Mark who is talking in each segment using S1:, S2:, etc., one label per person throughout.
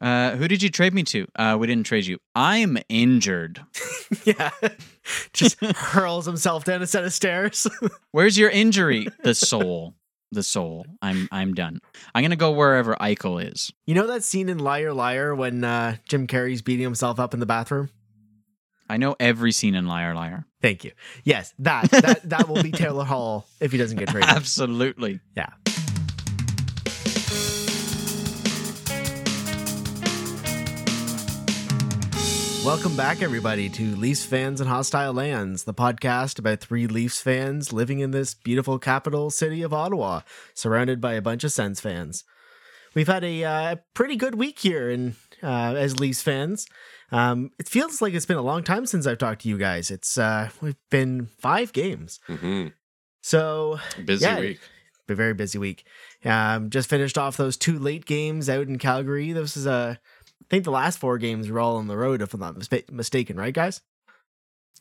S1: Uh, who did you trade me to? Uh, we didn't trade you. I'm injured.
S2: yeah. Just hurls himself down a set of stairs.
S1: Where's your injury? The soul. The soul. I'm I'm done. I'm gonna go wherever Eichel is.
S2: you know that scene in Liar Liar when uh, Jim Carrey's beating himself up in the bathroom?
S1: I know every scene in Liar Liar.
S2: Thank you. Yes, that that that will be Taylor Hall if he doesn't get traded.
S1: Absolutely.
S2: Yeah. Welcome back, everybody, to Leafs Fans and Hostile Lands, the podcast about three Leafs fans living in this beautiful capital city of Ottawa, surrounded by a bunch of Sens fans. We've had a uh, pretty good week here in, uh, as Leafs fans. Um, it feels like it's been a long time since I've talked to you guys. It's uh, we've been five games,
S3: hmm
S2: so
S3: Busy
S2: Yeah.
S3: week.
S2: a very busy week. Um, just finished off those two late games out in Calgary. This is a, I think the last four games were all on the road, if I'm not mis- mistaken, right, guys?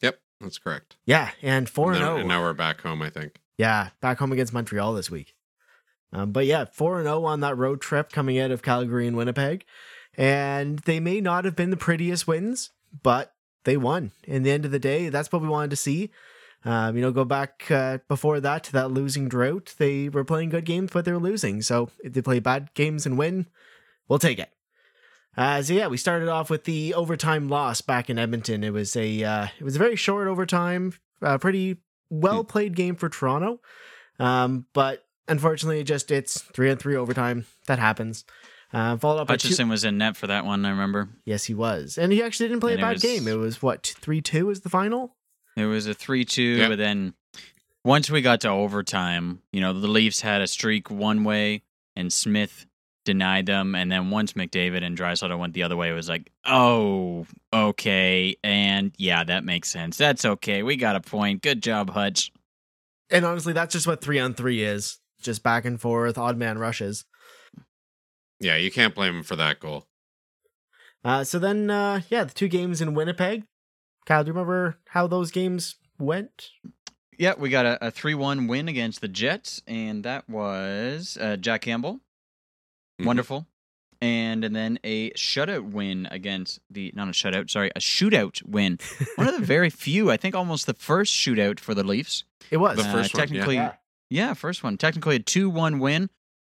S3: Yep, that's correct.
S2: Yeah, and four and
S3: now,
S2: zero.
S3: and now we're back home. I think.
S2: Yeah, back home against Montreal this week. Um, but yeah, four and zero on that road trip coming out of Calgary and Winnipeg, and they may not have been the prettiest wins, but they won. In the end of the day, that's what we wanted to see. Um, you know, go back uh, before that to that losing drought. They were playing good games, but they were losing. So if they play bad games and win, we'll take it. Uh, so yeah, we started off with the overtime loss back in Edmonton. It was a uh, it was a very short overtime, uh, pretty well played game for Toronto. Um, but unfortunately, it just it's three on three overtime. That happens. Uh, followed up by two.
S1: Was in net for that one. I remember
S2: Yes, he was, and he actually didn't play
S1: And
S2: a
S1: it
S2: bad
S1: was-
S2: game. It was what three two is the final.
S1: it was a three-two,
S3: Yep.
S1: but then once we got to overtime, you know, the Leafs had a streak one way, and Smith denied them, and then once McDavid and Draisaitl went the other way, it was like, oh, okay, and yeah, that makes sense. That's okay. We got a point. Good job, Hutch.
S2: And honestly, that's just what three on three is. Just back and forth, odd man rushes.
S3: Yeah, you can't blame him for that goal.
S2: Uh, so then, uh, yeah, the two games in Winnipeg. Kyle, do you remember how those games went?
S1: Yeah, we got a, a 3 1 win against the Jets, and that was uh, Jack Campbell.
S3: Mhm.
S1: Wonderful. And, and then a shutout win against the, not a shutout, sorry, a shootout win. One of the very few, I think almost the first shootout for the Leafs.
S2: It was.
S3: The first one, yeah.
S1: technically,
S2: Yeah.
S1: yeah. first one. Technically a 2 1 win.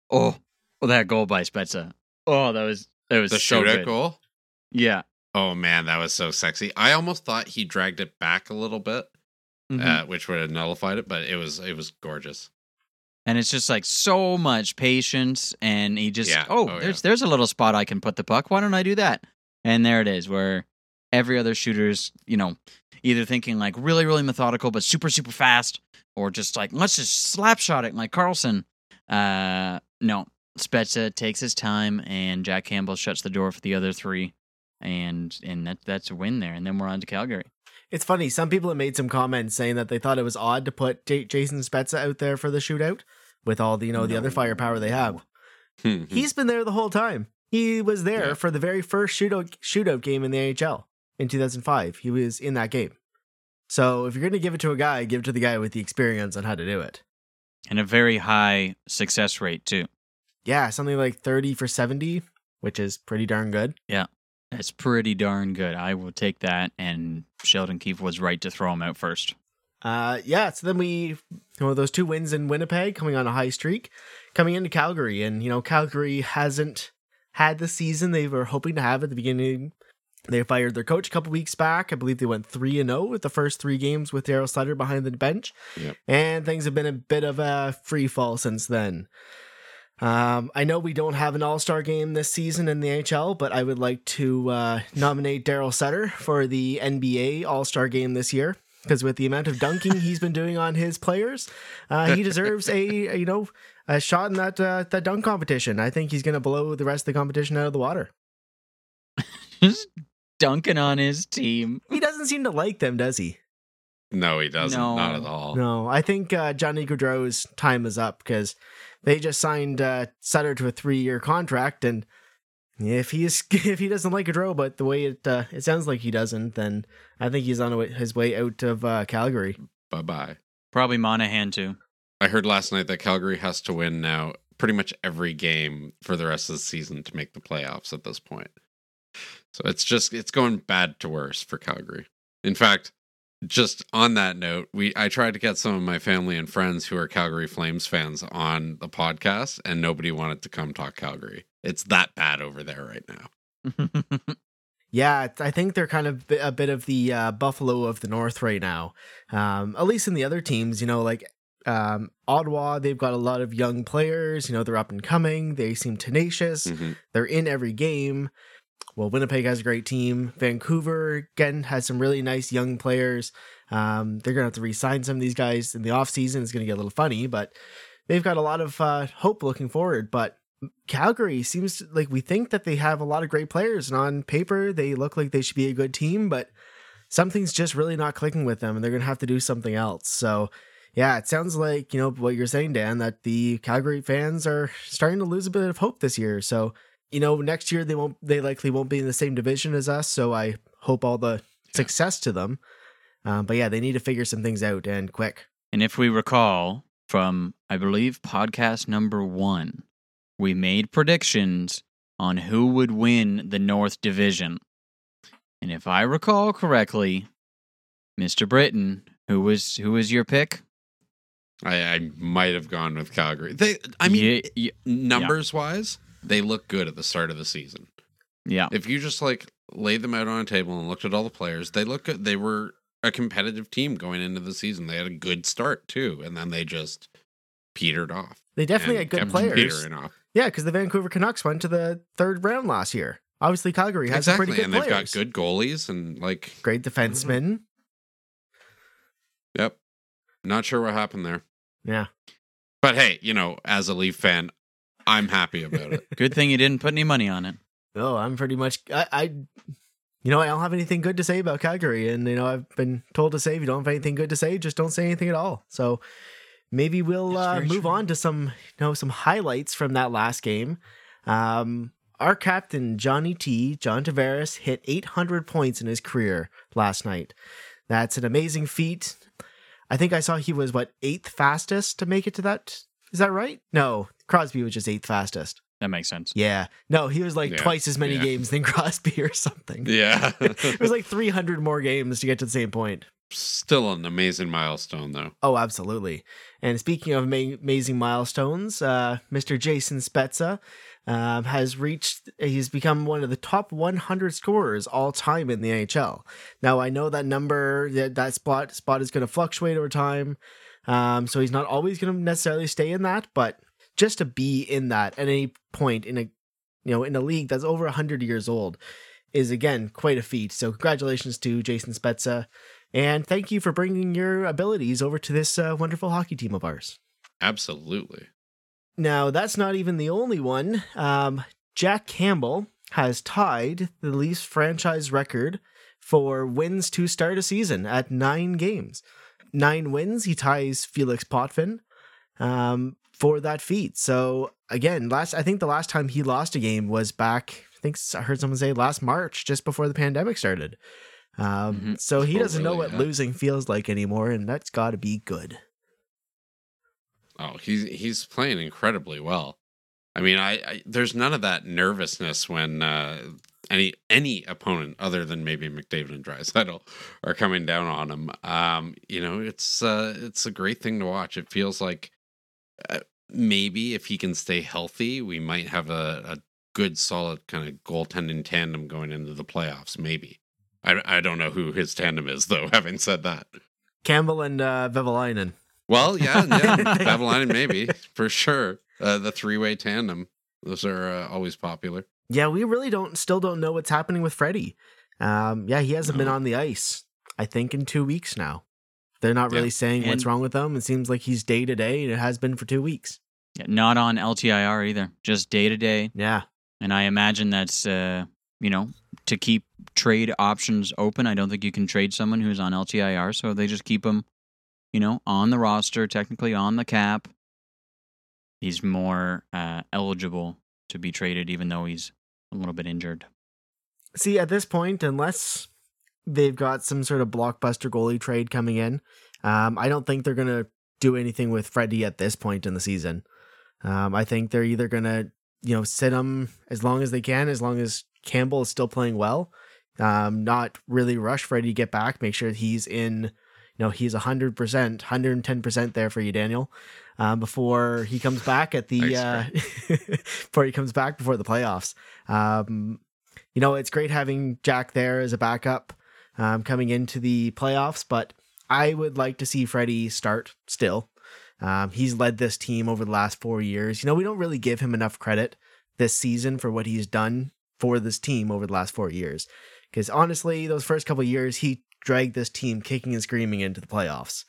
S1: Oh, well, that goal by Spezza. Oh, that was, that was
S3: The
S1: so
S3: shootout
S1: good.
S3: goal.
S1: Yeah.
S3: Oh man, that was so sexy. I almost thought he dragged it back a little bit,
S1: Mhm.
S3: uh, which would have nullified it, but it was it was gorgeous.
S1: And it's just like so much patience and he just
S3: Yeah.
S1: oh,
S3: Oh,
S1: there's there's a little spot i can put the puck. Why don't i do that? And there it is where every other shooter's you know either thinking like really really methodical but super super fast or just like let's just slap shot it like carlson. Uh no. Spezza takes his time and jack campbell shuts the door for the other three and and that that's a win there. And then we're on to calgary
S2: It's funny. Some people have made some comments saying that they thought it was odd to put J- Jason Spezza out there for the shootout with all the you know the other firepower they have.
S3: Mhm.
S2: He's been there the whole time. He was there
S3: Yeah.
S2: for the very first shootout shootout game in the AHL in 2005. He was in that game. So if you're going to give it to a guy, give it to the guy with the experience on how to do it.
S1: and a very high success rate too
S2: Yeah, something like 30 for 70, which is pretty darn good.
S1: That's pretty darn good. I will take that. And Sheldon Keefe was right to throw him out first.
S2: Uh, yeah, so then we, you know, those two wins in Winnipeg coming on a high streak, coming into Calgary. And, you know, Calgary hasn't had the season they were hoping to have at the beginning. They fired their coach a couple weeks back. I believe they went 3 and 0 with the first three games with Daryl Sutter behind the bench.
S3: Yep.
S2: And things have been a bit of a free fall since then. Um, I know we don't have an All Star game this season in the HL, but I would like to uh, nominate Daryl Sutter for the NBA All Star game this year because with the amount of dunking he's been doing on his players, uh, he deserves a, a, you know a shot in that uh, that dunk competition. I think he's going to blow the rest of the competition out of the water.
S1: Just dunking on his team.
S2: He doesn't seem to like them, does he?
S3: No, he doesn't.
S1: No.
S3: Not at all.
S2: No, I think uh, Johnny Gaudreau's time is up because they just signed uh, Sutter to a three-year contract, and if he's if he doesn't like Gaudreau, but the way it uh, it sounds like he doesn't, then I think he's on his way out of uh, Calgary.
S3: Bye bye.
S1: Probably Monahan too.
S3: I heard last night that Calgary has to win now pretty much every game for the rest of the season to make the playoffs at this point. So it's just it's going bad to worse for Calgary. In fact, just on that note, we I tried to get some of my family and friends who are Calgary Flames fans on the podcast, and nobody wanted to come talk Calgary. It's that bad over there right now.
S2: Yeah, I think they're kind of a bit of the uh, Buffalo of the North right now. Um, at least in the other teams, you know, like um, Ottawa, they've got a lot of young players. You know, they're up and coming. They seem tenacious.
S3: Mhm.
S2: They're in every game. Well, Winnipeg has a great team. Vancouver, again, has some really nice young players. Um, they're going to have to re sign some of these guys in the offseason. It's going to get a little funny, but they've got a lot of uh, hope looking forward. But Calgary seems to- like we think that they have a lot of great players, and on paper, they look like they should be a good team, but something's just really not clicking with them, and they're going to have to do something else. So, yeah, it sounds like, you know, what you're saying, Dan, that the Calgary fans are starting to lose a bit of hope this year. So, you know, next year they won't, they likely won't be in the same division as us. So I hope all the success to them. Um, but yeah, they need to figure some things out and quick.
S1: And if we recall from, I believe, podcast number one, we made predictions on who would win the North Division. And if I recall correctly, Mr. Britton, who was who was your pick?
S3: I, I might have gone with Calgary. They, I mean,
S1: Ye- ye-
S3: numbers wise, they look good at the start of the season.
S1: yeah.
S3: If you just like laid them out on a table and looked at all the players, they look good. They were a competitive team going into the season. They had a good start too, and then they just petered off.
S2: They definitely had good players.
S3: Petering off.
S2: Yeah, because the Vancouver Canucks went to the third round last year. Obviously, Calgary has
S3: exactly,
S2: pretty good
S3: and they've
S2: players.
S3: got good goalies and like,
S2: Great defensemen.
S3: yep. Not sure what happened there,
S2: Yeah.
S3: but hey, you know, as a Leaf fan, I'm happy about it.
S1: Good thing you didn't put any money on it.
S2: Oh, I'm pretty much. I, I, you know, I don't have anything good to say about Calgary, and you know, I've been told to say if you don't have anything good to say, just don't say anything at all. So maybe we'll uh, move
S1: true.
S2: on to some, you know, some highlights from that last game. Um, our captain Johnny T, John Tavares, hit 800 points in his career last night. That's an amazing feat. I think I saw he was what eighth fastest to make it to that. Is that right? No, Crosby was just eighth fastest.
S1: That makes sense.
S2: Yeah. No, he was like
S3: Yeah,
S2: twice as many
S3: yeah.
S2: games than Crosby or something.
S3: yeah,
S2: It was like 300 more games to get to the same point.
S3: still an amazing milestone though.
S2: Oh, absolutely. And speaking of ama- amazing milestones, uh, Mr. Jason Spezza um, has reached, he's become one of the top 100 scorers all time in the NHL. Now, I know that number, that, that spot, spot is going to fluctuate over time. Um, so he's not always going to necessarily stay in that, but just to be in that at any point in a, you know, in a league that's over 100 years old is again quite a feat. So congratulations to Jason Spezza. And thank you for bringing your abilities over to this uh, wonderful hockey team of ours.
S3: Absolutely.
S2: Now, that's not even the only one. Um, Jack Campbell has tied the Leafs franchise record for wins to start a season at nine games. Nine wins. He ties Felix Potvin um, for that feat. So again, last I think the last time he lost a game was back. I think I heard someone say last March, just before the pandemic started. Um,
S1: Mhm.
S2: So he doesn't know what
S3: yeah.
S2: losing feels like anymore, and that's got to be good.
S3: Oh, he's he's playing incredibly well. I mean, I, I there's none of that nervousness when uh, any any opponent other than maybe McDavid and Draisaitl are coming down on him. Um, you know, it's uh, it's a great thing to watch. It feels like uh, maybe if he can stay healthy, we might have a, a good, solid kind of goaltending tandem going into the playoffs. Maybe. I, I don't know who his tandem is though. Having said that,
S2: Campbell and uh,
S3: well, yeah, yeah, maybe for sure. Uh, the three-way tandem; those are uh, always popular.
S2: Yeah, we really don't still don't know what's happening with Freddie. Um, yeah, he hasn't been on the ice. I think in two weeks now. They're not really
S3: Yeah.
S2: saying what's wrong with him. It seems like he's day to day, and it has been for two weeks.
S1: Not on LTIR either, just day to day.
S2: Yeah,
S1: And I imagine that's, uh, you know, to keep trade options open. I don't think you can trade someone who's on LTIR, so they just keep him, you know, on the roster, technically on the cap. He's more uh, eligible to be traded, even though he's a little bit injured.
S2: see, at this point, unless they've got some sort of blockbuster goalie trade coming in, um, I don't think they're gonna do anything with Freddie at this point in the season. Um, I think they're either gonna you know sit him as long as they can, as long as Campbell is still playing well. Um, not really rush Freddie to get back. Make sure he's in. You know he's hundred percent, hundred and ten percent there for you, Daniel. Um, before he comes back at the uh, before he comes back before the playoffs. Um, you know it's great having Jack there as a backup um, coming into the playoffs, but I would like to see Freddie start still. Um, he's led this team over the last four years. You know, we don't really give him enough credit this season for what he's done for this team over the last four years. Because honestly, those first couple years, he dragged this team kicking and screaming into the playoffs.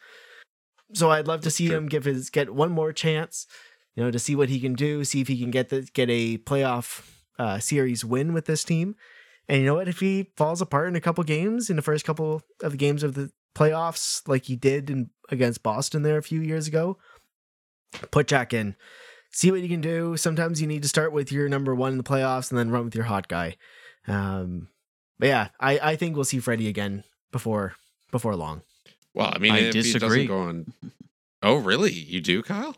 S2: So I'd love to see him give his get one more chance, you know, to see what he can do, see if he can get the get a playoff uh, series win with this team. And you know what? If he falls apart in a couple games in the first couple of the games of the playoffs, like he did in against Boston there a few years ago, put Jack in, see what you can do. Sometimes you need to start with your number one in the playoffs and then run with your hot guy. Um, but yeah, I, I think we'll see Freddie again before before long.
S3: Well, I mean,
S1: I disagree.
S3: on. Oh, really? You do, Kyle?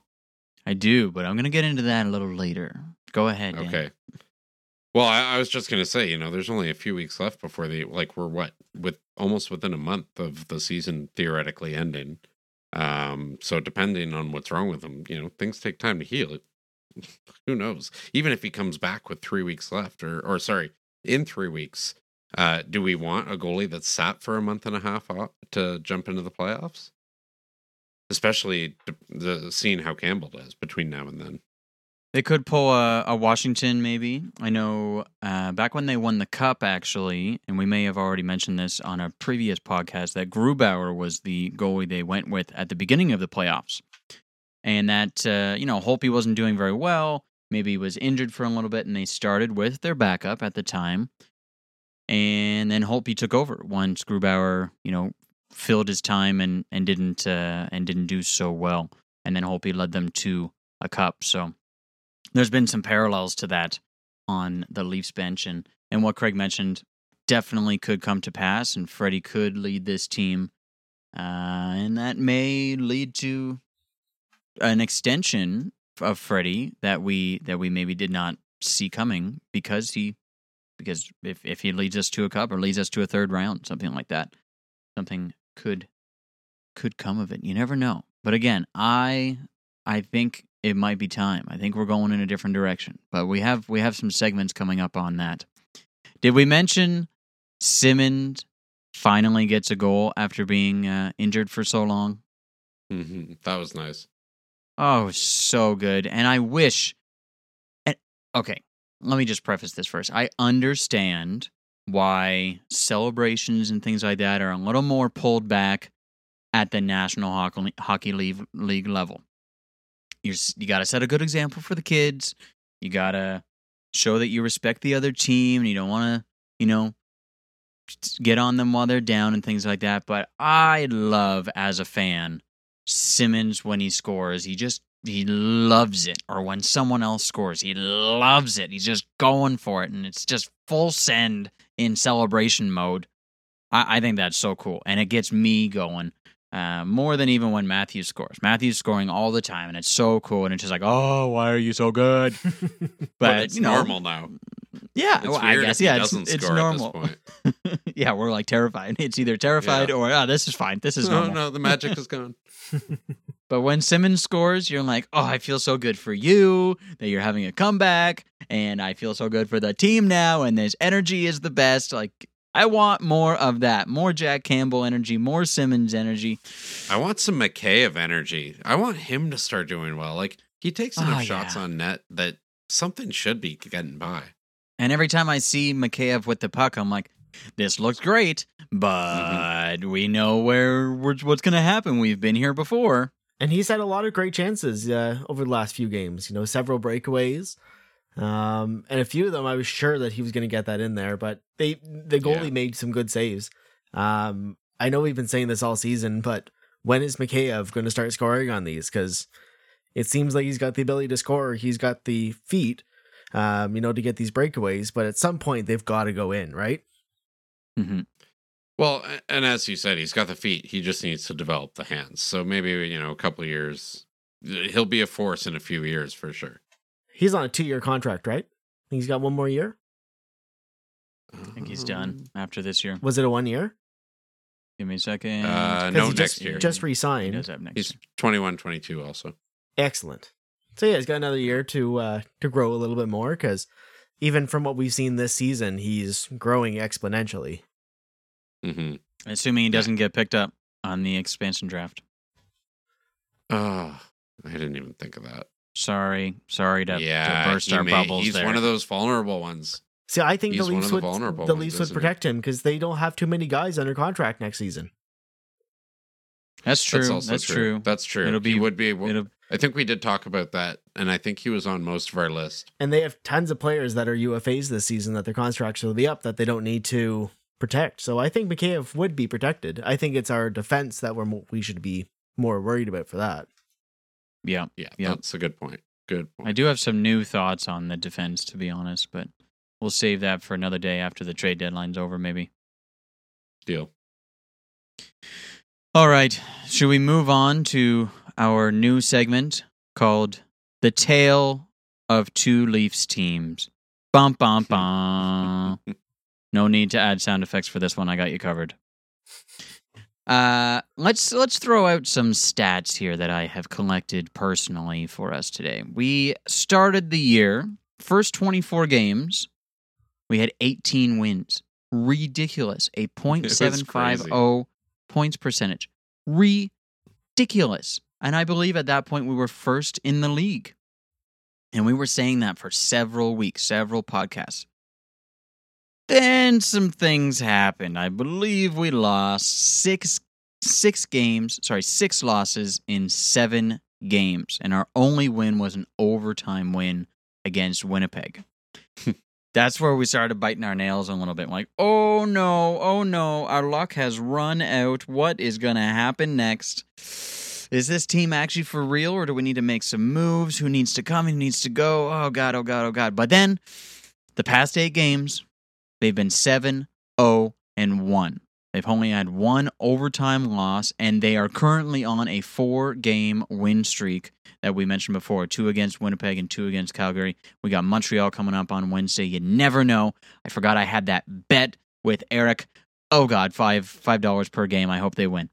S1: I do, but I'm gonna get into that a little later. Go ahead. Dan.
S3: Okay. Well, I, I was just gonna say, you know, there's only a few weeks left before the like we're what with almost within a month of the season theoretically ending. Um, so depending on what's wrong with him, you know, things take time to heal. Who knows? Even if he comes back with three weeks left, or or sorry, in three weeks, uh, do we want a goalie that's sat for a month and a half to jump into the playoffs? Especially the seeing how Campbell does between now and then.
S1: They could pull a, a Washington, maybe. I know uh, back when they won the cup, actually, and we may have already mentioned this on a previous podcast, that Grubauer was the goalie they went with at the beginning of the playoffs. And that, uh, you know, Holtby wasn't doing very well. Maybe he was injured for a little bit, and they started with their backup at the time. And then Holtby took over once Grubauer, you know, filled his time and, and didn't uh, and didn't do so well. And then Holtby led them to a cup. So there's been some parallels to that on the Leafs bench and and what Craig mentioned definitely could come to pass and Freddie could lead this team uh, and that may lead to an extension of Freddie that we that we maybe did not see coming because he because if if he leads us to a cup or leads us to a third round something like that something could could come of it you never know but again I I think it might be time. I think we're going in a different direction. But we have we have some segments coming up on that. Did we mention Simmonds finally gets a goal after being uh, injured for so long?
S3: Mm-hmm. That was nice.
S1: Oh, so good. And I wish and, okay, let me just preface this first. I understand why celebrations and things like that are a little more pulled back at the National Hockey, League level. You're, you got to set a good example for the kids. You got to show that you respect the other team and you don't want to, you know, get on them while they're down and things like that. But I love as a fan Simmonds when he scores. He just he loves it. Or when someone else scores, he loves it. He's just going for it, and it's just full send in celebration mode. I, I think that's so cool, and it gets me going. Uh, more than even when Matthews scores. Matthews scoring all the time, and it's so cool. And it's just like, oh, why are you so good?
S3: But, it's
S1: you know,
S3: normal now.
S1: Yeah, well, I guess yeah, it's, it's normal.
S3: at this point.
S1: yeah, we're like terrified. It's either terrified
S3: Yeah.
S1: or oh, this is fine. This is
S3: no,
S1: normal.
S3: no, the magic is gone.
S1: But when Simmonds scores, you're like, oh, I feel so good for you that you're having a comeback, and I feel so good for the team now, and this energy is the best. Like, I want more of that, more Jack Campbell energy, more Simmonds energy.
S3: I want some Mikheyev energy. I want him to start doing well. Like he takes enough
S1: Oh,
S3: shots
S1: yeah.
S3: on net that something should be getting by.
S1: And every time I see Mikheyev with the puck, I'm like, this looks great, mm-hmm. but we know where where- what's going to happen. We've been here before.
S2: And he's had a lot of great chances uh, over the last few games. You know, several breakaways, um, and a few of them I was sure that he was going to get that in there. But they the goalie
S3: Yeah.
S2: made some good saves. Um, I know we've been saying this all season, but when is Mikheyev going to start scoring on these? Because it seems like he's got the ability to score. He's got the feet, um, you know, to get these breakaways. But at some point, they've got to go in, right?
S1: hmm
S3: Well, and as you said, he's got the feet. He just needs to develop the hands. So maybe you know, a couple of years, he'll be a force in a few years for sure.
S2: He's on a two year contract, right? He's got one more year.
S3: I
S1: I think he's done after this year.
S2: Was it a one year?
S1: Give me a second.
S3: Uh,
S2: 'Cause
S3: no,
S2: he
S3: next
S2: just,
S3: year.
S2: Just
S1: he
S2: re-signed.
S1: does have next
S3: He's
S1: year.
S3: 21, 22 also.
S2: Excellent. So yeah, he's got another year to uh, to grow a little bit more because even from what we've seen this season, he's growing exponentially.
S3: Hmm
S1: Assuming he doesn't get picked up on the expansion draft.
S3: Oh, I didn't even think of that.
S1: Sorry, sorry to,
S3: yeah,
S1: to burst our
S3: may-
S1: bubbles
S3: He's
S1: there.
S3: one of those vulnerable ones.
S2: See, I think
S3: He's
S2: the
S3: one
S2: Leafs
S3: of the
S2: would
S3: vulnerable
S2: the
S3: ones,
S2: Leafs would
S3: isn't he?
S2: protect him because they don't have too many guys under contract next season.
S1: That's true.
S3: That's
S1: That's,
S3: also
S1: true.
S3: That's true.
S1: It'll
S3: he
S1: be-
S3: would be. able-
S1: It'll,
S3: I think we did talk about that, and I think he was on most of our list.
S2: And they have tons of players that are UFAs this season that their contracts will be up that they don't need to protect. So I think Mikheyev would be protected. I think it's our defense that we're mo- we should be more worried about for that.
S1: yeah.
S3: Yeah,
S1: Yep.
S3: that's a good point. Good point.
S1: I do have some new thoughts on the defense, to be honest, but we'll save that for another day after the trade deadline's over, maybe.
S3: Deal.
S1: All right. Should we move on to our new segment called The Tale of Two Leafs Teams? Bum, bum, bum. No need to add sound effects for this one. I got you covered. Uh, let's let's throw out some stats here that I have collected personally for us today. We started the year first 24 games, we had 18 wins. Ridiculous. A
S3: was crazy.
S1: .750 points percentage. Ridiculous. And I believe at that point we were first in the league. And we were saying that for several weeks, several podcasts. Then some things happened. I believe we lost six six games, sorry, six losses in 7 games and our only win was an overtime win against Winnipeg. That's where we started biting our nails a little bit. Like, oh no, oh no, our luck has run out. What is going to happen next? Is this team actually for real, or do we need to make some moves? Who needs to come? Who needs to go? Oh god, oh god, oh god. But then, the past eight games, they've been 7 0 and 1. They've only had one overtime loss, and they are currently on a four game win streak that we mentioned before two against Winnipeg and two against Calgary. We got Montreal coming up on Wednesday. You never know. I forgot I had that bet with Eric. Oh God, five five dollars per game. I hope they win.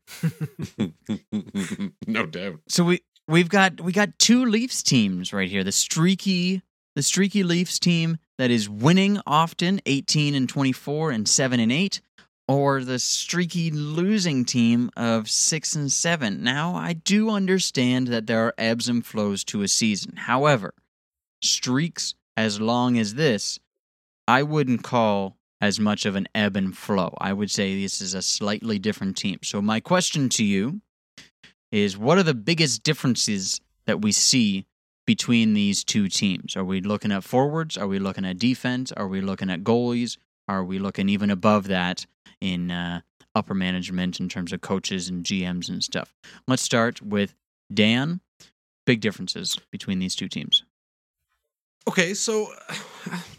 S3: no doubt.
S1: So we we've got we got two Leafs teams right here. The streaky the streaky Leafs team that is winning often, 18 and 24 and 7 and 8, or the streaky losing team of 6 and 7. Now, I do understand that there are ebbs and flows to a season. However, streaks as long as this, I wouldn't call as much of an ebb and flow. I would say this is a slightly different team. So my question to you is what are the biggest differences that we see between these two teams? Are we looking at forwards? Are we looking at defense? Are we looking at goalies? Are we looking even above that in uh, upper management in terms of coaches and GMs and stuff? Let's start with Dan. Big differences between these two teams.
S3: Okay, so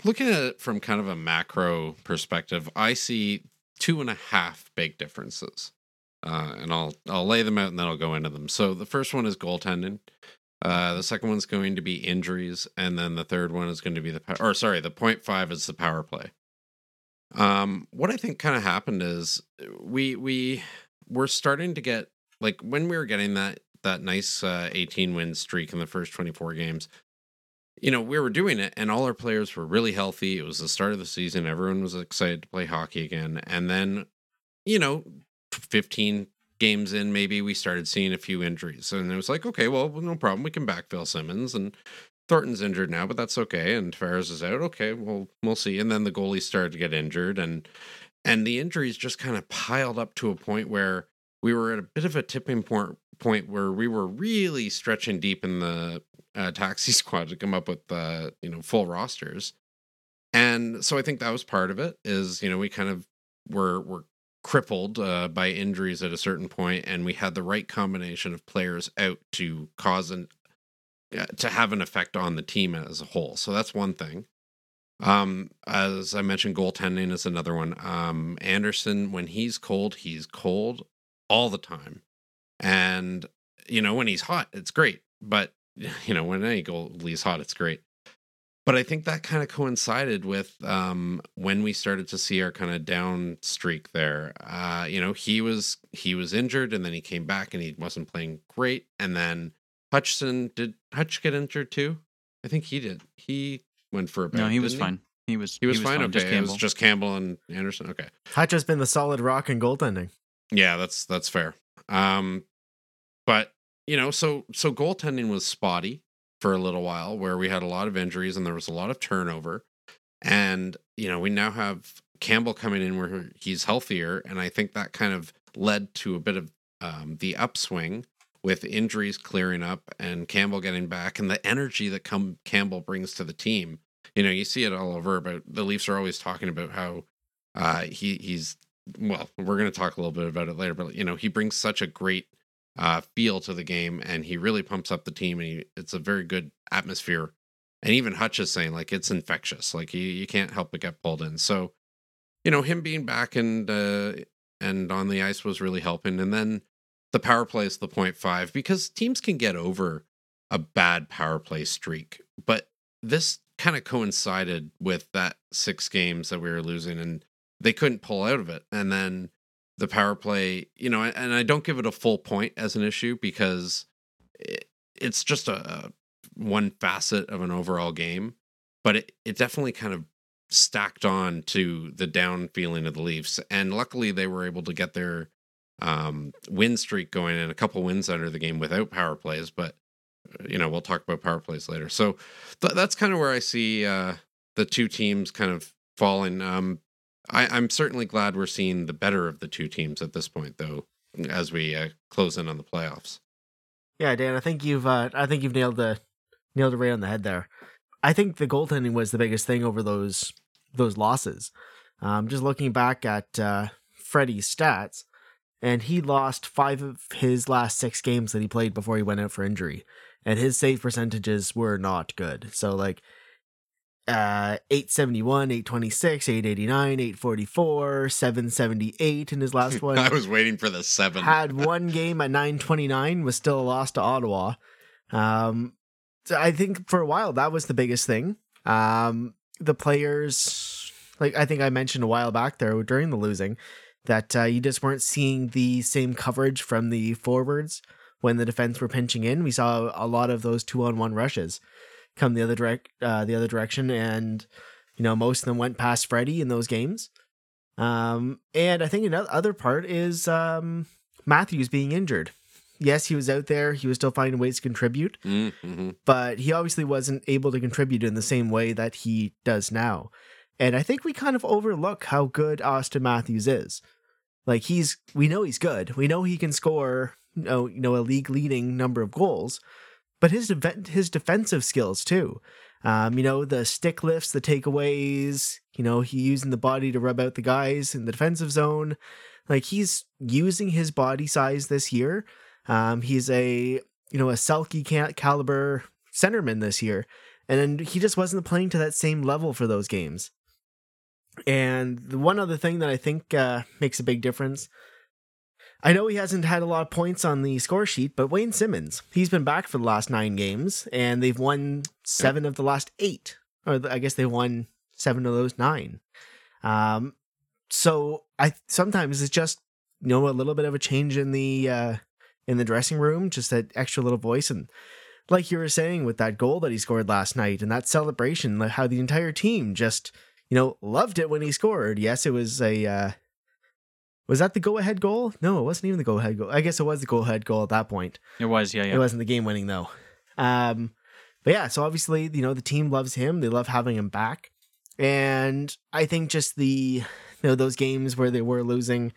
S3: looking at it from kind of a macro perspective, I see two and a half big differences, uh, and I'll I'll lay them out and then I'll go into them. So the first one is goaltending. Uh, the second one's going to be injuries, and then the third one is going to be the or sorry, the point five is the power play. Um, what I think kind of happened is we we we're starting to get like when we were getting that that nice uh, 18 win streak in the first 24 games you know, we were doing it and all our players were really healthy. It was the start of the season. Everyone was excited to play hockey again. And then, you know, 15 games in, maybe we started seeing a few injuries. And it was like, okay, well, no problem. We can backfill Simmonds and Thornton's injured now, but that's okay. And Ferris is out. Okay, well, we'll see. And then the goalie started to get injured and and the injuries just kind of piled up to a point where we were at a bit of a tipping point point where we were really stretching deep in the uh, taxi squad to come up with uh, you know full rosters, and so I think that was part of it. Is you know we kind of were were crippled uh, by injuries at a certain point, and we had the right combination of players out to cause an uh, to have an effect on the team as a whole. So that's one thing. Um, as I mentioned, goaltending is another one. Um, Anderson, when he's cold, he's cold all the time, and you know when he's hot, it's great but you know, when any goalie's hot, it's great. But I think that kind of coincided with um, when we started to see our kind of down streak there. Uh, you know, he was he was injured, and then he came back, and he wasn't playing great. And then Hutchinson did Hutch get injured too? I think he did. He went for a bit.
S1: No, he was
S3: didn't
S1: fine. He was
S3: He was, fine. Okay,
S1: Just
S3: it was just Campbell and Anderson. Okay.
S2: Hutch has been the solid rock in goaltending.
S3: Yeah, that's that's fair. Um, but you know, so so goaltending was spotty for a little while, where we had a lot of injuries and there was a lot of turnover, and you know, we now have Campbell coming in where he's healthier, and I think that kind of led to a bit of um, the upswing with injuries clearing up and Campbell getting back, and the energy that come Campbell brings to the team. You know, you see it all over. But the Leafs are always talking about how uh, he he's well, we're going to talk a little bit about it later, but you know, he brings such a great uh, feel to the game, and he really pumps up the team, and he, it's a very good atmosphere. And even Hutch is saying like it's infectious, like you you can't help but get pulled in. So, you know, him being back and uh, and on the ice was really helping. And then the power play is the point five because teams can get over a bad power play streak, but this kind of coincided with that six games that we were losing, and they couldn't pull out of it. And then the power play, you know, and I don't give it a full point as an issue because it, it's just a, a one facet of an overall game, but it, it definitely kind of stacked on to the down feeling of the Leafs. And luckily they were able to get their um win streak going and a couple wins under the game without power plays, but uh, you know, we'll talk about power plays later. So th- that's kind of where I see uh the two teams kind of falling. Um I, I'm certainly glad we're seeing the better of the two teams at this point, though, as we uh, close in on the playoffs.
S2: Yeah, Dan, I think you've uh, I think you've nailed the nailed it right on the head there. I think the goaltending was the biggest thing over those those losses. Um, just looking back at uh, Freddie's stats, and he lost five of his last six games that he played before he went out for injury, and his save percentages were not good. So like uh 871 826 889 844 778 in his last one.
S3: I was waiting for the seven.
S2: had one game at 929 was still a loss to ottawa. Um so i think for a while that was the biggest thing. Um the players like i think i mentioned a while back there during the losing that uh, you just weren't seeing the same coverage from the forwards when the defense were pinching in. We saw a lot of those two on one rushes come the other direct uh, the other direction and you know most of them went past Freddie in those games. Um and I think another other part is um Matthews being injured. Yes he was out there. He was still finding ways to contribute
S3: mm-hmm.
S2: but he obviously wasn't able to contribute in the same way that he does now. And I think we kind of overlook how good Austin Matthews is. Like he's we know he's good. We know he can score you know, you know a league leading number of goals but his def- his defensive skills too. Um, you know, the stick lifts, the takeaways, you know, he using the body to rub out the guys in the defensive zone. Like he's using his body size this year. Um, he's a, you know, a Selke ca- caliber centerman this year. And he just wasn't playing to that same level for those games. And the one other thing that I think uh, makes a big difference I know he hasn't had a lot of points on the score sheet, but Wayne Simmonds, he's been back for the last nine games, and they've won seven of the last eight. Or I guess they won seven of those nine. Um, so I sometimes it's just you know a little bit of a change in the uh, in the dressing room, just that extra little voice, and like you were saying with that goal that he scored last night and that celebration, how the entire team just you know loved it when he scored. Yes, it was a. Uh, was that the go ahead goal? No, it wasn't even the go ahead goal. I guess it was the go ahead goal at that point.
S1: It was, yeah, yeah.
S2: It wasn't the game winning though. Um, but yeah, so obviously, you know, the team loves him. They love having him back. And I think just the, you know, those games where they were losing,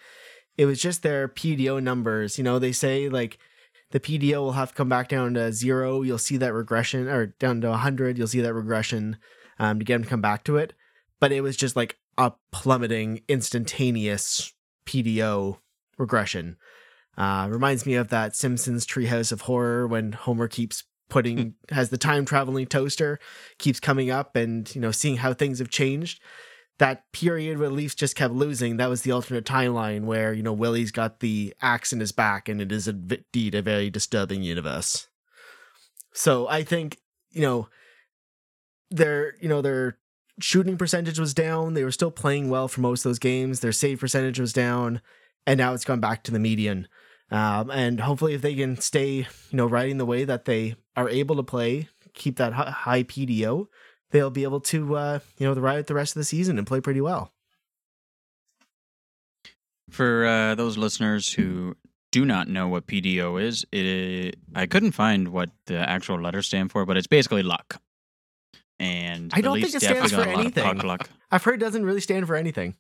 S2: it was just their PDO numbers. You know, they say like the PDO will have to come back down to zero. You'll see that regression, or down to 100. You'll see that regression um, to get them to come back to it. But it was just like a plummeting, instantaneous PDO regression. Uh, reminds me of that Simpsons Treehouse of Horror when Homer keeps putting has the time traveling toaster keeps coming up and you know seeing how things have changed. That period where Leafs just kept losing, that was the alternate timeline where you know Willie's got the axe in his back, and it is indeed a very disturbing universe. So I think, you know, they're you know, their shooting percentage was down. They were still playing well for most of those games. Their save percentage was down, and now it's gone back to the median. Um, and hopefully, if they can stay, you know, riding the way that they are able to play, keep that high PDO, they'll be able to, uh, you know, ride the rest of the season and play pretty well.
S1: For uh, those listeners who do not know what PDO is, it, I couldn't find what the actual letters stand for, but it's basically luck. And
S2: I don't think it stands for
S1: got a lot of
S2: anything. I've heard it doesn't really stand for anything.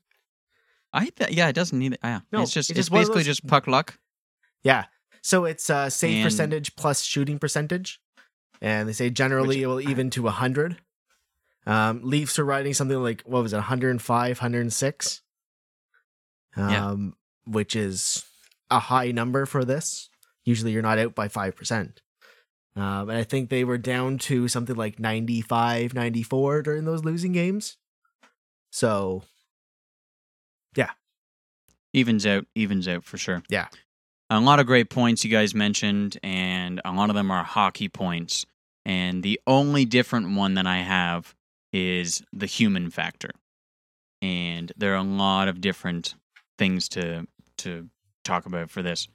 S1: I th- yeah, it doesn't need. Yeah,
S2: No,
S1: it's just
S2: it's just
S1: basically
S2: those-
S1: just puck luck.
S2: Yeah. So it's uh, save
S1: And-
S2: percentage plus shooting percentage. And they say generally
S1: Which-
S2: it will even to 100. Um, Leafs are riding something like, what was it, 105, 106? Um,
S1: Yeah.
S2: Which is a high number for this. Usually you're not out by 5%. Um, and I think they were down to something like 95, 94 during those losing games. So, yeah.
S1: Evens out, evens out for sure.
S2: Yeah.
S1: A lot of great points you guys mentioned, and a lot of them are hockey points. And the only different one that I have is the human factor. And there are a lot of different things to to talk about for this.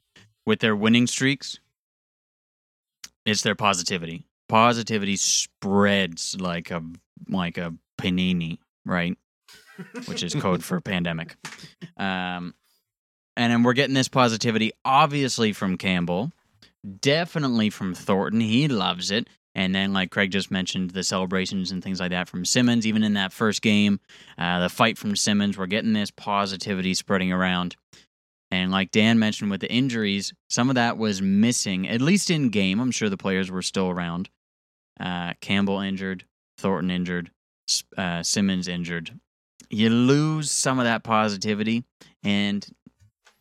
S1: With their winning streaks, it's their positivity. Positivity spreads like a like a panini, right? Which is code for pandemic. Um, and then we're getting this positivity, obviously from Campbell, definitely from Thornton. He loves it. And then, like Craig just mentioned, the celebrations and things like that from Simmonds, even in that first game, uh, the fight from Simmonds, we're getting this positivity spreading around. And like Dan mentioned with the injuries, some of that was missing, at least in game. I'm sure the players were still around. Uh, Campbell injured, Thornton injured, uh, Simmonds injured. You lose some of that positivity. And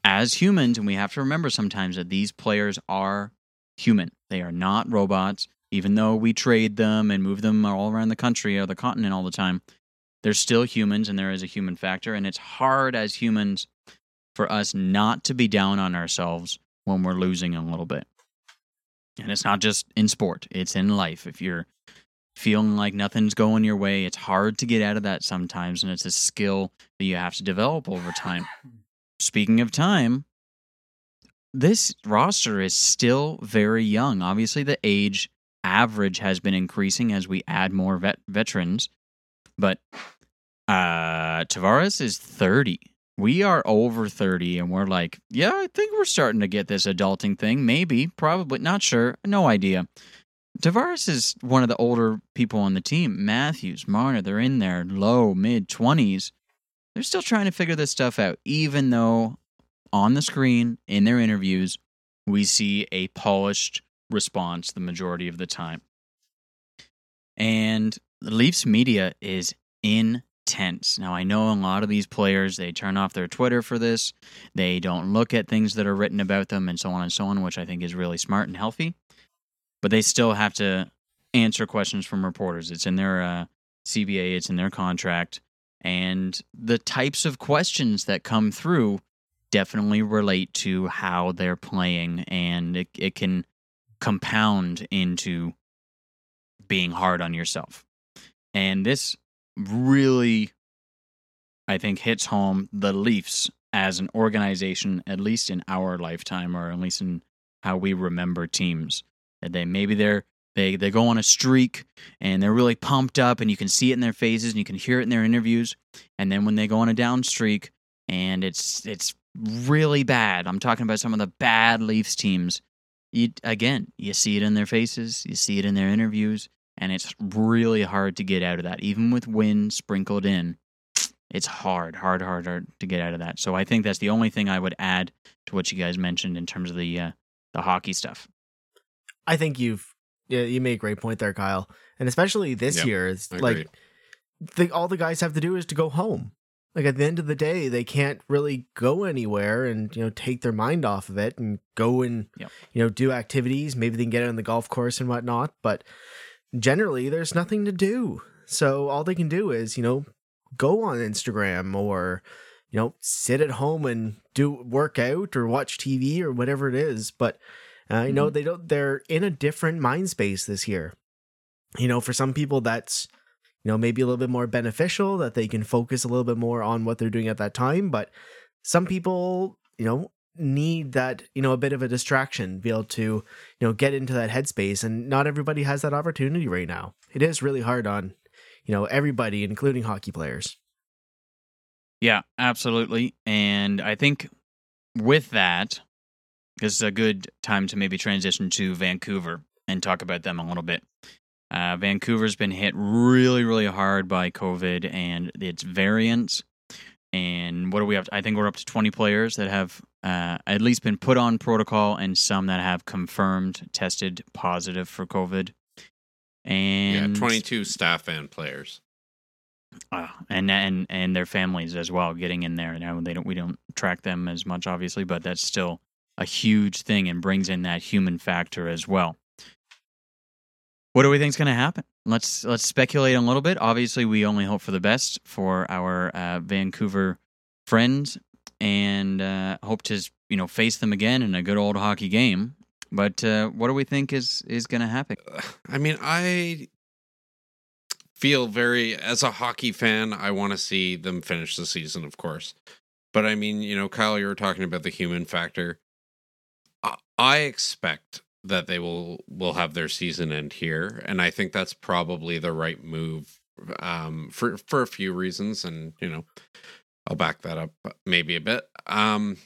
S1: as humans, and we have to remember sometimes that these players are human. They are not robots, even though we trade them and move them all around the country or the continent all the time. They're still humans, and there is a human factor. And it's hard as humans for us not to be down on ourselves when we're losing a little bit. And it's not just in sport, it's in life. If you're feeling like nothing's going your way, it's hard to get out of that sometimes. And it's a skill that you have to develop over time speaking of time, this roster is still very young. Obviously, the age average has been increasing as we add more vet- veterans, but uh, Tavares is 30. We are over 30, and we're like, yeah, I think we're starting to get this adulting thing. Maybe, probably, not sure, no idea. Tavares is one of the older people on the team. Matthews, Marner, they're in their low, mid 20s they're still trying to figure this stuff out, even though on the screen, in their interviews, we see a polished response the majority of the time. And the Leafs media is intense. Now, I know a lot of these players, they turn off their Twitter for this. They don't look at things that are written about them and so on and so on, which I think is really smart and healthy. But they still have to answer questions from reporters. It's in their uh, CBA, it's in their contract and the types of questions that come through definitely relate to how they're playing and it, it can compound into being hard on yourself and this really i think hits home the leafs as an organization at least in our lifetime or at least in how we remember teams. That they maybe they're they they go on a streak and they're really pumped up and you can see it in their faces and you can hear it in their interviews. And then when they go on a down streak and it's it's really bad. I'm talking about some of the bad leafs teams. You again you see it in their faces you see it in their interviews and it's really hard to get out of that even with wind sprinkled in it's hard hard hard hard to get out of that so i think that's the only thing i would add to what you guys mentioned in terms of the uh, the hockey stuff
S2: I think you've yeah, you made a great point there, Kyle. And especially this
S3: Yep,
S2: year, it's
S3: I
S2: like the, all the guys have to do is to go home. Like at the end of the day, they can't really go anywhere and you know take their mind off of it and go and
S1: Yep.
S2: you know do activities. Maybe they can get on the golf course and whatnot, but generally there's nothing to do. So all they can do is you know go on Instagram or you know sit at home and do work out or watch TV or whatever it is. But Uh, you know, they don't. They're in a different mind space this year. You know, for some people, that's you know maybe a little bit more beneficial that they can focus a little bit more on what they're doing at that time. But some people, you know, need that you know a bit of a distraction, be able to you know get into that headspace, and not everybody has that opportunity right now. It is really hard on you know everybody, including hockey players.
S1: Yeah, absolutely. And I think with that, this is a good time to maybe transition to Vancouver and talk about them a little bit. Uh, Vancouver's been hit really, really hard by COVID and its variants. And what do we have? I think we're up to 20 players that have uh, at least been put on protocol and some that have confirmed tested positive for COVID. And
S3: yeah, 22 staff and players.
S1: uh, and and and their families as well getting in there. Now they don't we don't track them as much obviously, but that's still a huge thing and brings in that human factor as well. What do we think is going to happen? Let's let's speculate a little bit. Obviously, we only hope for the best for our uh, Vancouver friends and uh, hope to you know face them again in a good old hockey game. But uh, what do we think is is going to happen?
S3: I mean, I feel very as a hockey fan, I want to see them finish the season, of course. But I mean, you know, Kyle, you were talking about the human factor. I- I expect that they will will have their season end here, and I think that's probably the right move um, for for a few reasons, and you know, I'll back that up maybe a bit. Um,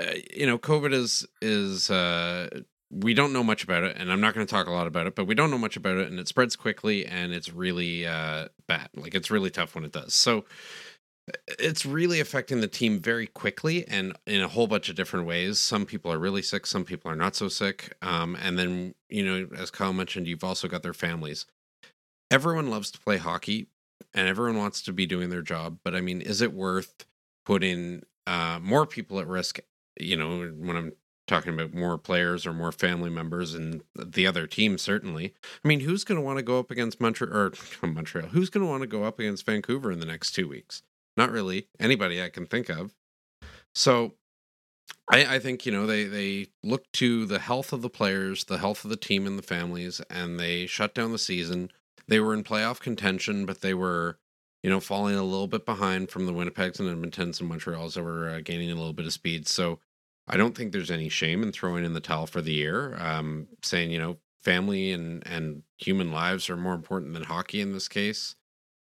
S3: uh, you know, COVID is is uh, we don't know much about it, and I'm not going to talk a lot about it, but we don't know much about it, and it spreads quickly, and it's really uh, bad. Like it's really tough when it does. So it's really affecting the team very quickly and in a whole bunch of different ways. Some people are really sick, some people are not so sick. Um, and then, you know, as Kyle mentioned, you've also got their families. Everyone loves to play hockey and everyone wants to be doing their job. But I mean, is it worth putting uh, more people at risk? You know, when I'm talking about more players or more family members and the other team, certainly. I mean, who's going to want to go up against Montreal or Montreal? Who's going to want to go up against Vancouver in the next two weeks? Not really anybody I can think of. So I, I think, you know, they, they look to the health of the players, the health of the team and the families, and they shut down the season. They were in playoff contention, but they were, you know, falling a little bit behind from the Winnipegs and Edmontons and Montreals that were uh, gaining a little bit of speed. So I don't think there's any shame in throwing in the towel for the year, um, saying, you know, family and, and human lives are more important than hockey in this case.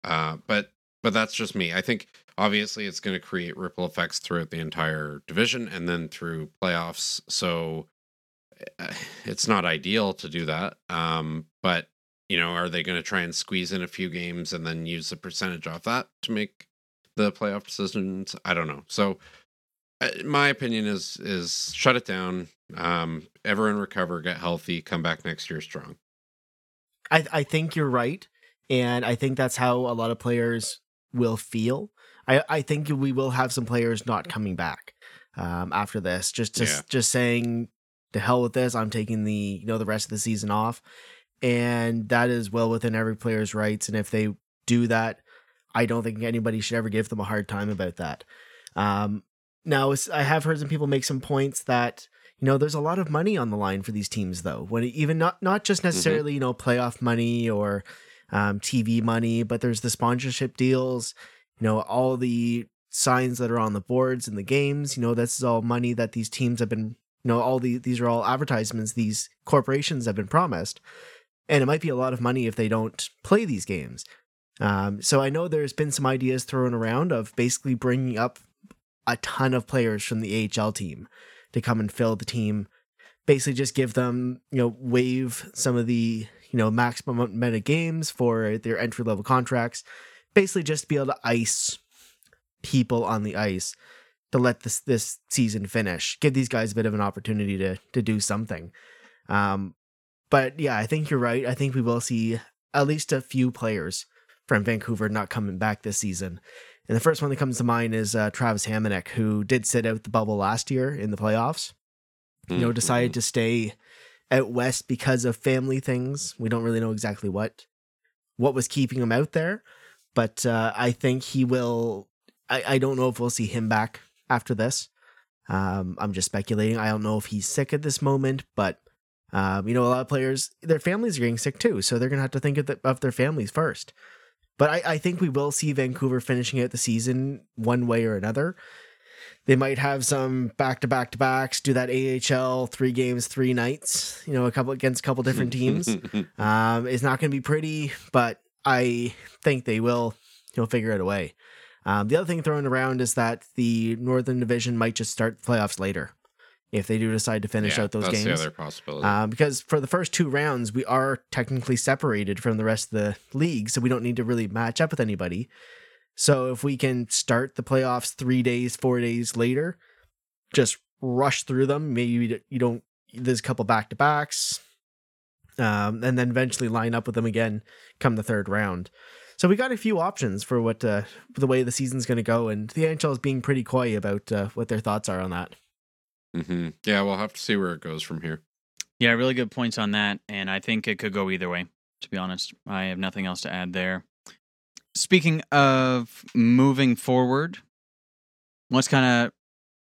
S3: Uh, but but that's just me. I think obviously it's going to create ripple effects throughout the entire division and then through playoffs. So uh, it's not ideal to do that. Um, but you know, are they going to try and squeeze in a few games and then use the percentage off that to make the playoff decisions? I don't know. So uh, my opinion is is shut it down. Um, everyone recover, get healthy, come back next year strong.
S2: I I think you're right, and I think that's how a lot of players will feel. I I think we will have some players not coming back um, after this. Just just
S3: Yeah.
S2: just saying to hell with this. I'm taking the you know the rest of the season off, and that is well within every player's rights. And if they do that, I don't think anybody should ever give them a hard time about that. Um, now I have heard some people make some points that you know there's a lot of money on the line for these teams though when even not not just necessarily you know playoff money or um, tv money but there's the sponsorship deals you know all the signs that are on the boards in the games you know this is all money that these teams have been you know all the these are all advertisements these corporations have been promised and it might be a lot of money if they don't play these games um, so i know there's been some ideas thrown around of basically bringing up a ton of players from the ahl team to come and fill the team. Basically, just give them, you know, waive some of the, you know, maximum amount of games for their entry level contracts. Basically, just be able to ice people on the ice to let this this season finish. Give these guys a bit of an opportunity to to do something. Um, but yeah, I think you're right. I think we will see at least a few players from Vancouver not coming back this season. And the first one that comes to mind is uh, Travis Hamonic, who did sit out the bubble last year in the playoffs. You know,
S3: Mhm.
S2: decided to stay out west because of family things. We don't really know exactly what what was keeping him out there, but uh, I think he will. I, I don't know if we'll see him back after this. Um, I'm just speculating. I don't know if he's sick at this moment, but um, you know, a lot of players, their families are getting sick too, so they're gonna have to think of, the, of their families first. But I, I think we will see Vancouver finishing out the season one way or another. They might have some back to back to backs, do that AHL three games, three nights, you know, a couple against a couple different teams. um, it's not going to be pretty, but I think they will, you know, figure it away. Um, the other thing thrown around is that the Northern Division might just start the playoffs later if they do decide to finish
S3: Yeah,
S2: out those
S3: that's
S2: games.
S3: the other possibility.
S2: Um, because for the first two rounds, we are technically separated from the rest of the league, so we don't need to really match up with anybody. So if we can start the playoffs three days, four days later, just rush through them. Maybe you don't. There's a couple back to backs, um, and then eventually line up with them again come the third round. So we got a few options for what uh, the way the season's going to go, and the NHL is being pretty coy about uh, what their thoughts are on that.
S3: hmm Yeah, we'll have to see where it goes from here.
S1: Yeah, really good points on that, and I think it could go either way. To be honest, I have nothing else to add there. Speaking of moving forward, let's kind of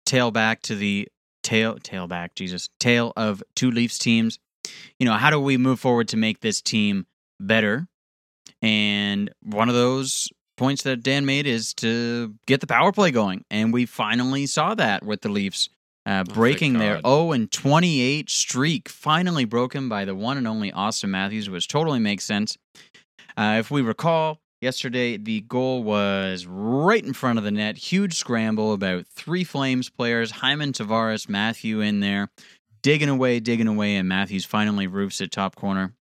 S1: tail back to the tail tail back, Jesus, tail of two Leafs teams. You know, how do we move forward to make this team better? And one of those points that Dan made is to get the power play going, and we finally saw that with the Leafs uh,
S3: thank
S1: breaking their
S3: God.
S1: 0 and 28 streak, finally broken by the one and only Auston Matthews, which totally makes sense. Uh, if we recall, yesterday the goal was right in front of the net, huge scramble, about three Flames players, Hyman, Tavares, Matthew in there, digging away, digging away, and Matthews finally roofs it top corner,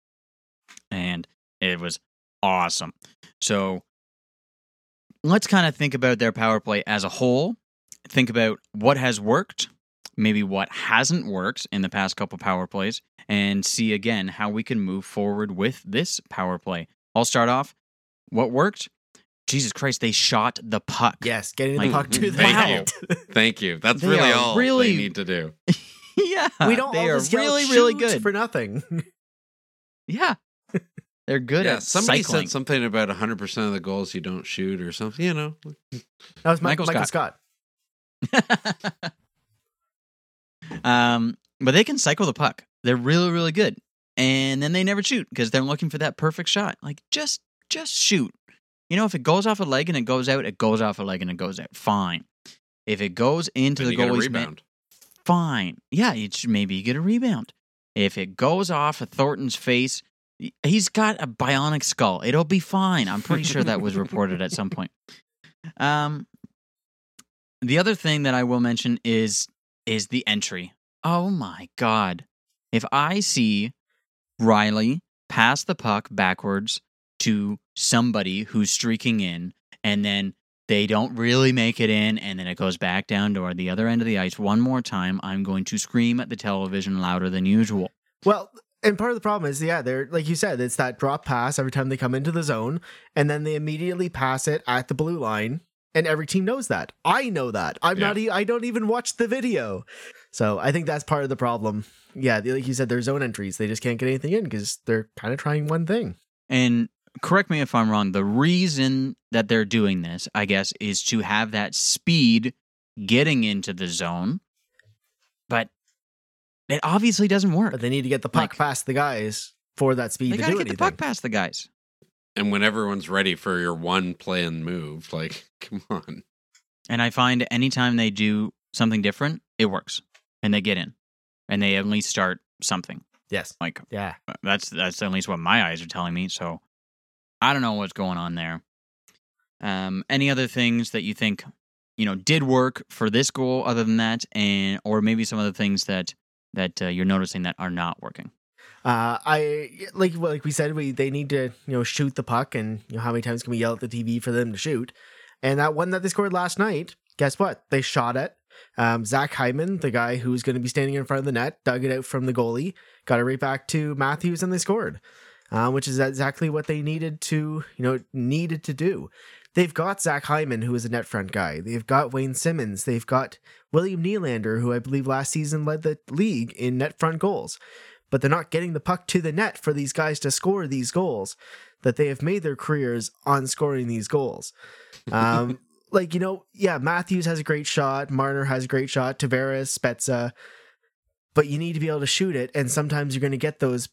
S1: and it was awesome. So let's kind of think about their power play as a whole. Think about what has worked, maybe what hasn't worked in the past couple power plays, and see again how we can move forward with this power play. I'll start off. What worked? Jesus Christ, they shot the puck.
S2: Yes, getting
S1: Like,
S2: the puck to the
S3: thank
S2: net.
S3: Thank you. That's
S1: They
S3: really all
S1: really-
S3: they need to do.
S1: yeah.
S2: we don't
S1: They
S2: all
S1: are
S2: just yell,
S1: really, really good.
S2: for nothing.
S1: yeah. They're good
S3: yeah,
S1: at
S3: somebody
S1: cycling.
S3: said something about 100% of the goals you don't shoot or something, you know.
S2: That was Mi-
S1: Michael
S2: Michael, Scott.
S1: um, but they can cycle the puck. They're really, really good. And then they never shoot because they're looking for that perfect shot. Like just, just shoot. You know, if it goes off a leg and it goes out, it goes off a leg and it goes out. Fine. If it goes into
S3: Then
S1: the
S3: you get a
S1: goalie's
S3: rebound.
S1: fine. Yeah, you should maybe you get a rebound. If it goes off of Thornton's face, he's got a bionic skull. It'll be fine. I'm pretty sure that was reported at some point. Um, the other thing that I will mention is is the entry. Oh my god! If I see Rielly pass the puck backwards to somebody who's streaking in, and then they don't really make it in, and then it goes back down toward the other end of the ice one more time, I'm going to scream at the television louder than usual.
S2: Well, and part of the problem is, yeah, they're like you said, it's that drop pass every time they come into the zone, and then they immediately pass it at the blue line, and every team knows that. I know that. I'm
S3: Yeah.
S2: not. E- I don't even watch the video, so I think that's part of the problem. Yeah, like you said, their zone entries, they just can't get anything in because they're kind of trying one thing.
S1: And correct me if I'm wrong, the reason that they're doing this, I guess, is to have that speed getting into the zone. But it obviously doesn't work.
S2: But they need to get the puck
S1: Like-
S2: past the guys for that speed
S1: They
S2: to
S1: gotta
S2: do
S1: get
S2: anything.
S1: the puck past the guys.
S3: And when everyone's ready for your one plan move, like, come on.
S1: And I find anytime they do something different, it works. And they get in. And they at least start something.
S2: yes.
S1: Like
S2: Yeah.
S1: Uh, that's that's at least what my eyes are telling me. So I don't know what's going on there. Um, any other things that you think, you know, did work for this goal other than that, and or maybe some of the things that that uh, you're noticing that are not working?
S2: Uh, I like like we said, we they need to you know shoot the puck, and you know how many times can we yell at the TV for them to shoot? And that one that they scored last night, guess what? They shot it. Um, Zach Hyman, the guy who's going to be standing in front of the net, dug it out from the goalie, got it right back to Matthews, and they scored. Uh, which is exactly what they needed to you know needed to do. They've got Zach Hyman, who is a net front guy. They've got Wayne Simmonds. They've got William Nylander, who I believe last season led the league in net front goals but they're not getting the puck to the net for these guys to score these goals that they have made their careers on scoring these goals. Um, like you know, yeah, Matthews has a great shot, Marner has a great shot, Tavares, Spezza, but you need to be able to shoot it, and sometimes you're going to get those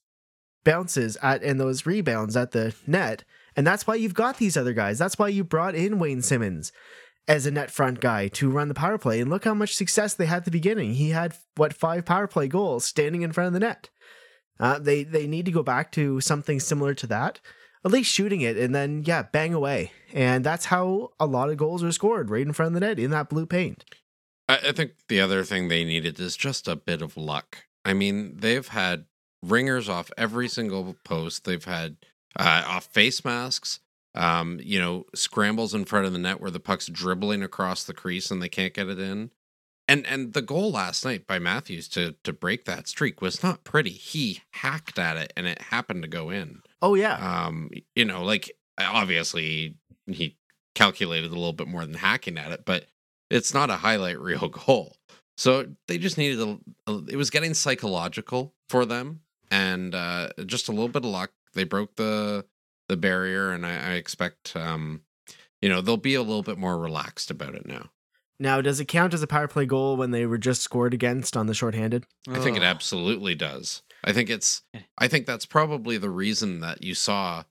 S2: bounces at and those rebounds at the net, and that's why you've got these other guys. That's why you brought in Wayne Simmonds as a net front guy to run the power play, and look how much success they had at the beginning. He had what five power play goals standing in front of the net. Uh, they they need to go back to something similar to that at least shooting it and then yeah bang away and that's how a lot of goals are scored right in front of the net in that blue paint
S3: I, I think the other thing they needed is just a bit of luck. I mean, they've had ringers off every single post. They've had uh, off face masks. Um, you know, scrambles in front of the net where the puck's dribbling across the crease and they can't get it in. And and the goal last night by Matthews to to break that streak was not pretty. He hacked at it and it happened to go in.
S2: oh yeah
S3: Um, you know, like obviously he calculated a little bit more than hacking at it, but it's not a highlight reel goal. So they just needed a, a- it was getting psychological for them and uh just a little bit of luck. They broke the the barrier and I, I expect um you know, they'll be a little bit more relaxed about it now.
S2: now does it count as a power play goal when they were just scored against on the shorthanded
S3: I think it absolutely does. I think it's I think that's probably the reason that you saw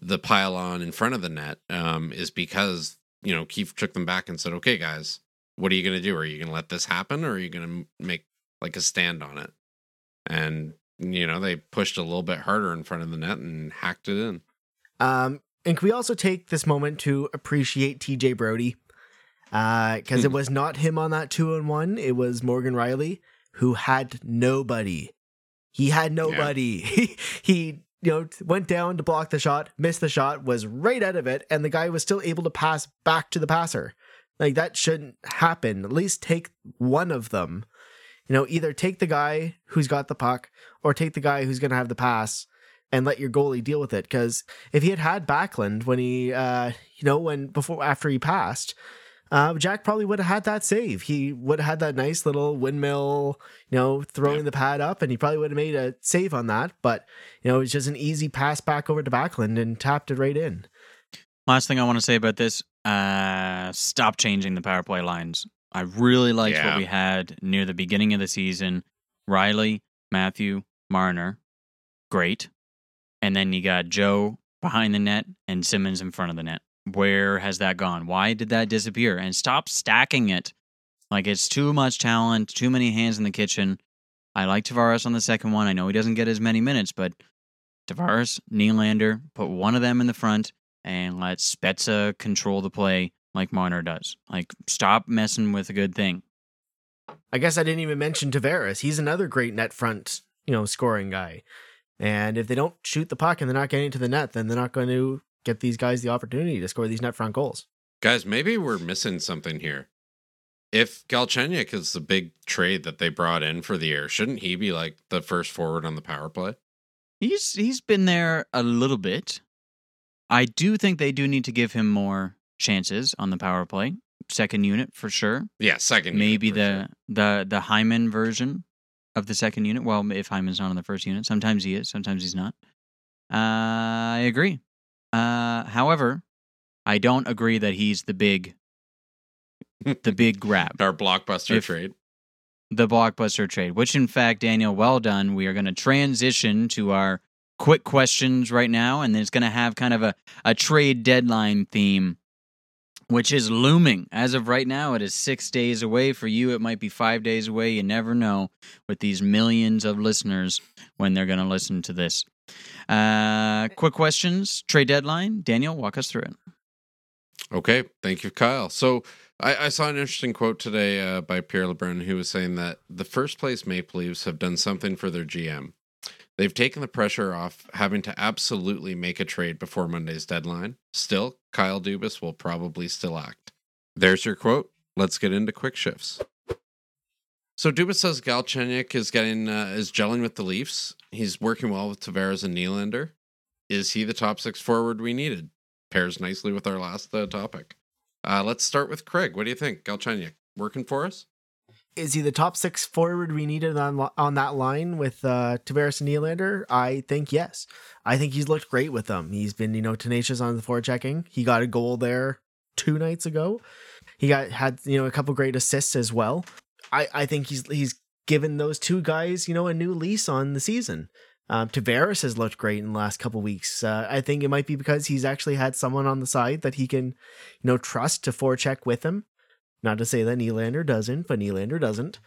S3: the pylon in front of the net um, is because you know Keefe took them back and said, "Okay, guys, what are you going to do? Are you going to let this happen, or are you going to make like a stand on it?" And you know they pushed a little bit harder in front of the net and hacked it in.
S2: um and can we also take this moment to appreciate tj brodie? Uh, because it was not him on that two and one it was morgan rielly who had nobody. He had nobody. He, he you know went down to block the shot missed the shot was right out of it and the guy was still able to pass back to the passer. Like that shouldn't happen. At least take one of them you know either take the guy who's got the puck or take the guy who's going to have the pass and let your goalie deal with it because if he had had Backlund when he uh you know when before after he passed uh, Jack probably would have had that save. He would have had that nice little windmill, you know, throwing
S3: Yeah.
S2: the pad up, and he probably would have made a save on that. But you know, it was just an easy pass back over to Backlund and tapped it right in.
S1: Last thing I want to say about this: uh, stop changing the power play lines. I really liked
S3: Yeah.
S1: what we had near the beginning of the season. Rielly, Matthew, Marner, great, and then you got Joe behind the net and Simmonds in front of the net. Where has that gone? Why did that disappear? And stop stacking it. Like it's too much talent, too many hands in the kitchen. I like Tavares on the second one. I know he doesn't get as many minutes, but Tavares, Nylander, put one of them in the front and let Spezza control the play like Marner does. Like, stop messing with a good thing.
S2: I guess I didn't even mention Tavares. He's another great net front, you know, scoring guy. And if they don't shoot the puck and they're not getting to the net, then they're not going to get these guys the opportunity to score these net front goals.
S3: Guys, maybe we're missing something here. If Galchenyuk is the big trade that they brought in for the year, shouldn't he be like the first forward on the power play?
S1: He's he's been there a little bit. I do think they do need to give him more chances on the power play. Second unit for sure.
S3: Yeah, second.
S1: Maybe the
S3: sure.
S1: the the Hyman version of the second unit. Well, if Hyman's not on the first unit, sometimes he is, sometimes he's not. Uh, I agree. Uh, however, I don't agree that he's the big the big grab.
S3: our blockbuster
S1: If-
S3: trade.
S1: the blockbuster trade, which in fact, Daniel, well done. We are going to transition to our quick questions right now, and then it's going to have kind of a, a trade deadline theme, which is looming. As of right now, it is six days away. For you, it might be five days away. You never know with these millions of listeners when they're going to listen to this. Uh, quick questions, trade deadline. Daniel, walk us through it.
S3: Okay, thank you, Kyle. So I, I saw an interesting quote today uh, by Pierre LeBrun, who was saying that the first place Maple Leafs have done something for their GM. They've taken the pressure off having to absolutely make a trade before Monday's deadline. Still, Kyle Dubas will probably still act. There's your quote. Let's get into quick shifts. So Dubas says Galchenyuk is getting uh, is gelling with the Leafs. He's working well with Tavares and Nylander. Is he the top six forward we needed? Pairs nicely with our last uh, topic. Uh, let's start with Craig. What do you think, Galchenyuk? Working for us?
S2: Is he the top six forward we needed on on that line with uh, Tavares and Nylander? I think yes. I think he's looked great with them. He's been you know tenacious on the forechecking. He got a goal there two nights ago. He got had you know a couple great assists as well. I I think he's he's given those two guys you know a new lease on the season. Um, Tavares has looked great in the last couple weeks. Uh, I think it might be because he's actually had someone on the side that he can, you know, trust to forecheck with him. Not to say that Nylander doesn't, but Nylander doesn't.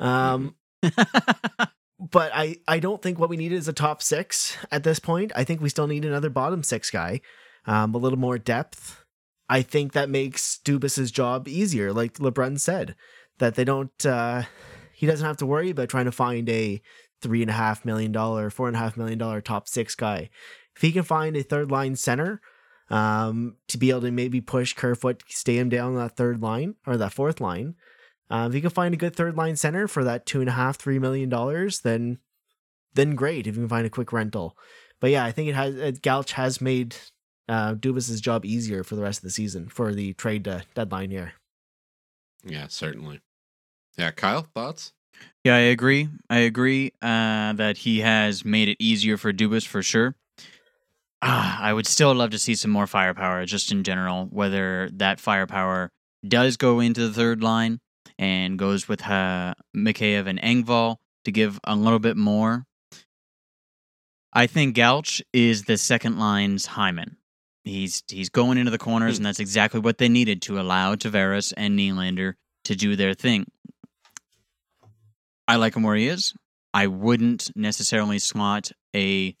S2: Um, but I, I don't think what we need is a top six at this point. I think we still need another bottom six guy, um, a little more depth. I think that makes Dubas's job easier, like LeBrun said, that they don't. Uh, he doesn't have to worry about trying to find a three and a half million dollar, four and a half million dollar top six guy. If he can find a third line center, um, to be able to maybe push Kerfoot, stay him down that third line or that fourth line. Uh, if you can find a good third line center for that two and a half, three million dollars, then then great. If you can find a quick rental, but yeah, I think it has uh, Gauch has made uh, Dubas's job easier for the rest of the season for the trade uh, deadline here.
S3: Yeah, certainly. Yeah, Kyle, thoughts?
S1: Yeah, I agree. I agree uh, that he has made it easier for Dubas for sure. Ah, I would still love to see some more firepower, just in general. Whether that firepower does go into the third line and goes with uh, Mikheyev and Engvall to give a little bit more. I think Gauch is the second line's Hyman. He's he's going into the corners,
S3: Hmm.
S1: and that's exactly what they needed to allow Tavares and Nylander to do their thing. I like him where he is. I wouldn't necessarily slot a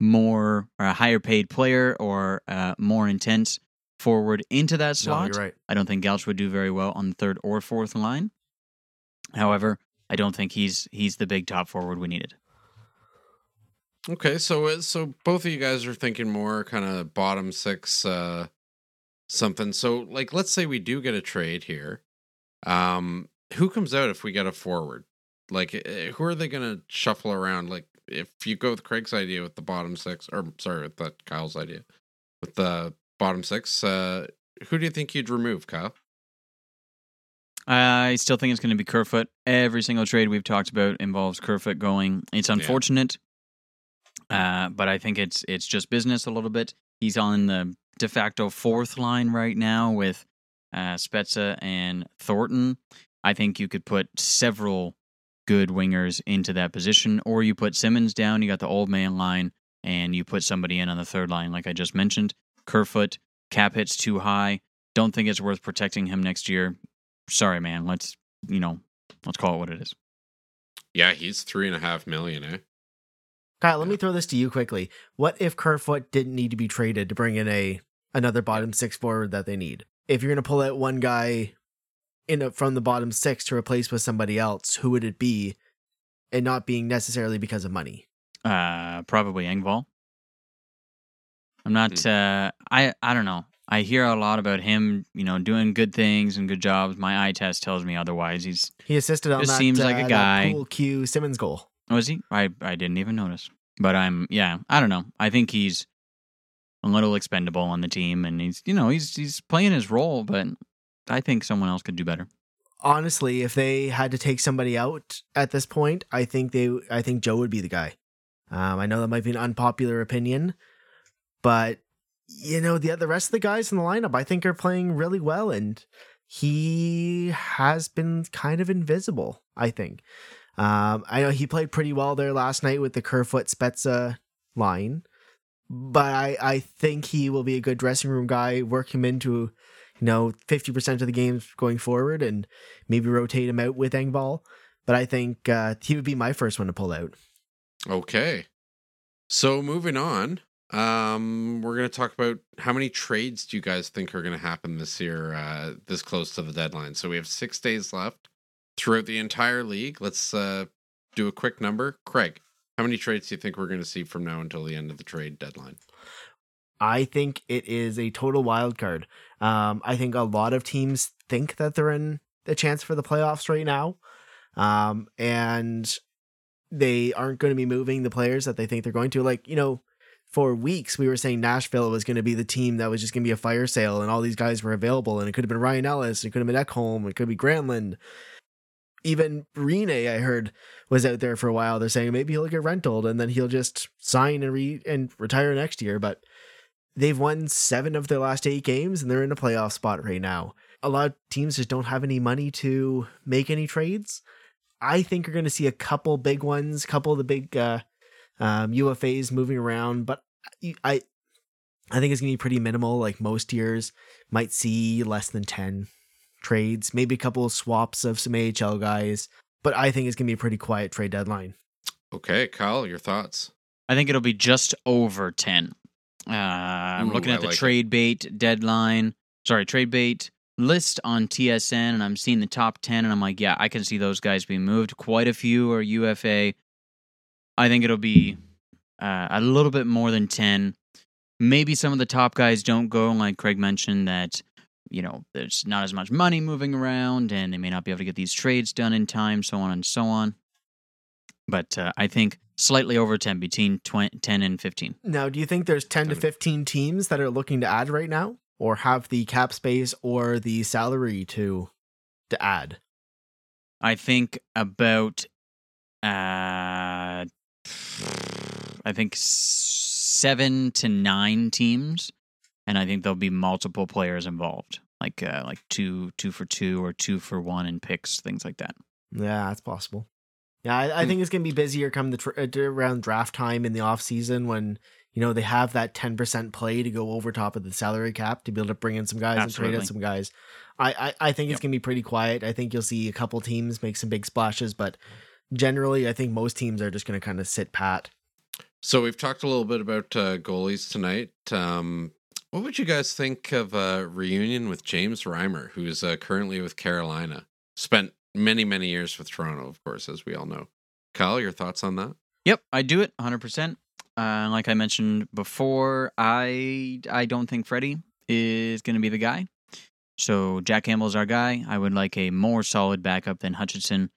S1: more or a higher paid player or uh, more intense forward into that
S2: No,
S1: slot.
S2: you're right.
S1: I don't think Gauch would do very well on the third or fourth line. However, I don't think he's he's the big top forward we needed.
S3: Okay, so uh, so both of you guys are thinking more kind of bottom six uh something. So like let's say we do get a trade here. Um who comes out if we get a forward? Like uh, who are they going to shuffle around like if you go with Craig's idea with the bottom six or sorry with that Kyle's idea with the bottom six uh who do you think you'd remove, Kyle?
S1: I still think it's going to be Kerfoot. Every single trade we've talked about involves Kerfoot going. It's unfortunate, uh, but I think it's it's just business a little bit. He's on the de facto fourth line right now with uh, Spezza and Thornton. I think you could put several good wingers into that position, or you put Simmonds down. You got the old man line, and you put somebody in on the third line, like I just mentioned. Kerfoot cap hits too high. Don't think it's worth protecting him next year sorry, man. Let's you know, let's call it what it is.
S3: Yeah, he's three and a half million, eh?
S2: Kyle, let me throw this to you quickly. What if Kerfoot didn't need to be traded to bring in a another bottom six forward that they need? If you're going to pull out one guy in a, from the bottom six to replace with somebody else, who would it be? And not being necessarily because of money.
S1: Uh, probably Engvall. I'm not. Uh, I I don't know. I hear a lot about him, you know, doing good things and good jobs. My eye test tells me otherwise. He's
S2: He assisted on
S1: Just
S2: that.
S1: seems like a
S2: uh,
S1: guy.
S2: Cool Q Simmonds goal.
S1: was he? I I didn't even notice. But I'm yeah. I don't know. I think he's a little expendable on the team, and he's you know he's he's playing his role, but I think someone else could do better.
S2: Honestly, if they had to take somebody out at this point, I think they, I think Joe would be the guy. Um, I know that might be an unpopular opinion, but you know the the rest of the guys in the lineup, I think, are playing really well, and he has been kind of invisible. I think. Um, I know he played pretty well there last night with the Kerfoot Spezza line, but I I think he will be a good dressing room guy. Work him into you know fifty percent of the games going forward, and maybe rotate him out with Engvall. But I think uh, he would be my first one to pull out.
S3: Okay. So moving on, um, we're going to talk about how many trades do you guys think are going to happen this year, uh, this close to the deadline? So we have six days left throughout the entire league. Let's uh, do a quick number. Craig, how many trades do you think we're going to see from now until the end of the trade deadline?
S2: I think it is a total wild card. Um, I think a lot of teams think that they're in the chance for the playoffs right now, um, and they aren't going to be moving the players that they think they're going to. Like you know, for weeks we were saying Nashville was going to be the team that was just going to be a fire sale, and all these guys were available, and it could have been Ryan Ellis, it could have been Ekholm, it could be Granlund. Even Rinne, I heard, was out there for a while. They're saying maybe he'll get rented and then he'll just sign and re and retire next year. But they've won seven of their last eight games and they're in a playoff spot right now. a lot of teams just don't have any money to make any trades. I think you're going to see a couple big ones, couple of the big uh, um, UFAs moving around, but I I think it's going to be pretty minimal. Like most years, might see less than ten trades, maybe a couple of swaps of some AHL guys, but I think it's going to be a pretty quiet trade deadline.
S3: Okay, Kyle, your thoughts?
S1: I think it'll be just over 10. Uh, I'm
S3: Ooh,
S1: looking
S3: I
S1: at the
S3: like it.
S1: trade bait deadline. Sorry, trade bait list on TSN, and I'm seeing the top 10, and I'm like, yeah, I can see those guys being moved. Quite a few are UFA. I think it'll be uh, a little bit more than 10. Maybe some of the top guys don't go, like Craig mentioned, that, you know, there's not as much money moving around, and they may not be able to get these trades done in time, so on and so on. But uh, I think slightly over 10, between 20, 10 and 15.
S2: Now, do you think there's 10 to 15 teams that are looking to add right now or have the cap space or the salary to to add?
S1: I think about uh I think 7 to 9 teams and I think there'll be multiple players involved. Like uh like 2 2 for 2 or 2 for 1 in picks, things like that.
S2: Yeah, that's possible. Yeah, I, I
S3: Hmm.
S2: think it's going to be busier come the tr- uh, around draft time in the off season when you know they have that ten percent play to go over top of the salary cap to be able to bring in some guys and trade out some guys. I I, I think it's going to be pretty quiet. I think you'll see a couple teams make some big splashes, but generally, I think most teams are just going to kind of sit pat.
S3: So we've talked a little bit about uh, goalies tonight. Um, what would you guys think of a reunion with James Reimer, who's uh, currently with Carolina? Spent many, many years with Toronto, of course, as we all know. Kyle, your thoughts on that?
S1: Yep, I do it 100%. Uh, like I mentioned before, I I don't think Freddie is going to be the guy. So Jack Campbell's our guy. I would like a more solid backup than Hutchinson.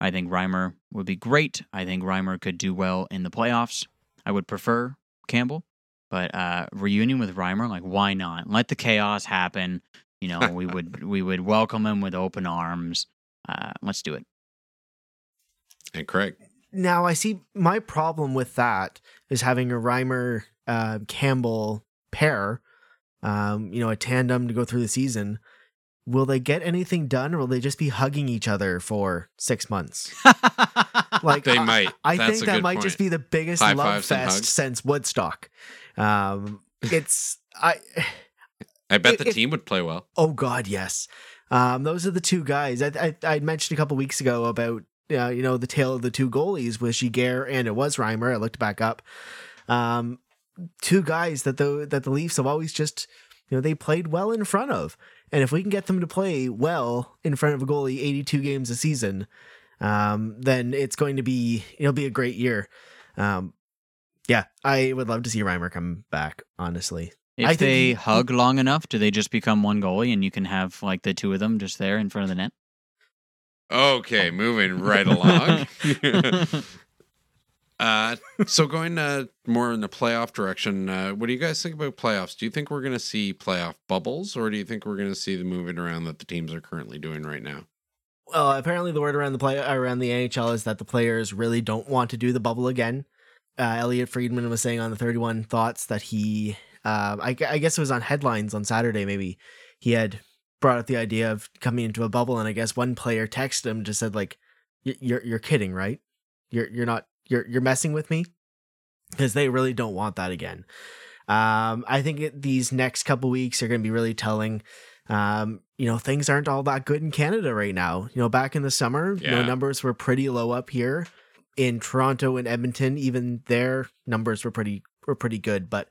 S1: I think Reimer would be great. I think Reimer could do well in the playoffs. I would prefer Campbell, but uh, reunion with Reimer, like why not? Let the chaos happen. You know, we would we would welcome him with open arms. Uh, let's do it.
S3: And Craig.
S2: Now, I see my problem with that is having a Reimer uh, Campbell pair, um, you know, a tandem to go through the season. Will they get anything done, or will they just be hugging each other for six months? Like
S3: They
S2: I-
S3: might.
S2: I
S3: That's
S2: think
S3: a
S2: that
S3: good
S2: might
S3: point.
S2: just be the biggest
S3: High
S2: love fest since Woodstock. Um, it's I.
S3: I bet
S2: If-
S3: the
S2: if-
S3: team would play well.
S2: Oh God, yes. Um, those are the two guys. I I, I mentioned a couple weeks ago about uh, you know the tale of the two goalies with Giguère and it was Reimer. I looked back up. Um, two guys that the that the Leafs have always just you know they played well in front of, and if we can get them to play well in front of a goalie, eighty two games a season, um, then it's going to be it'll be a great year. Um, yeah, I would love to see Reimer come back. Honestly,
S1: If
S2: I
S1: they
S2: he-
S1: hug long enough, do they just become one goalie and you can have like the two of them just there in front of the net?
S3: Okay, moving right along. uh, so going uh, more in the playoff direction, uh, what do you guys think about playoffs? Do you think we're going to see playoff bubbles, or do you think we're going to see the moving around that the teams are currently doing right now?
S2: Well, apparently the word around the play around the NHL is that the players really don't want to do the bubble again. Uh, Elliotte Friedman was saying on the Thirty One Thoughts that he, uh, I, I guess it was on headlines on Saturday. Maybe he had brought up the idea of coming into a bubble, and I guess one player texted him just said like, "You're you're kidding, right? You're you're not you're you're messing with me," because they really don't want that again. Um, I think it, these next couple weeks are going to be really telling um, you know, things aren't all that good in Canada right now. You know, back in the summer, you know, numbers were pretty low up here. In Toronto and Edmonton, even their numbers were pretty were pretty good, but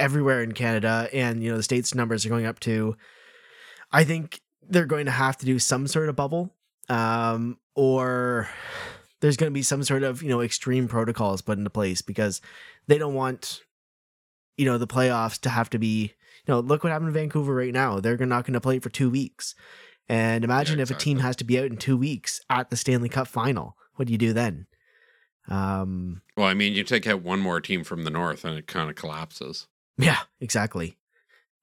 S2: everywhere in Canada and you know the states numbers are going up too. I think they're going to have to do some sort of bubble, um, or there's going to be some sort of you know extreme protocols put into place because they don't want you know the playoffs to have to be you know, look what happened in Vancouver right now. They're not going to play for two weeks. And imagine
S3: Yeah,
S2: if a team has to be out in two weeks at the Stanley Cup final. What do you do then? Um,
S3: Well, I mean, you take out one more team from the north, and it kind of collapses.
S2: Yeah, exactly.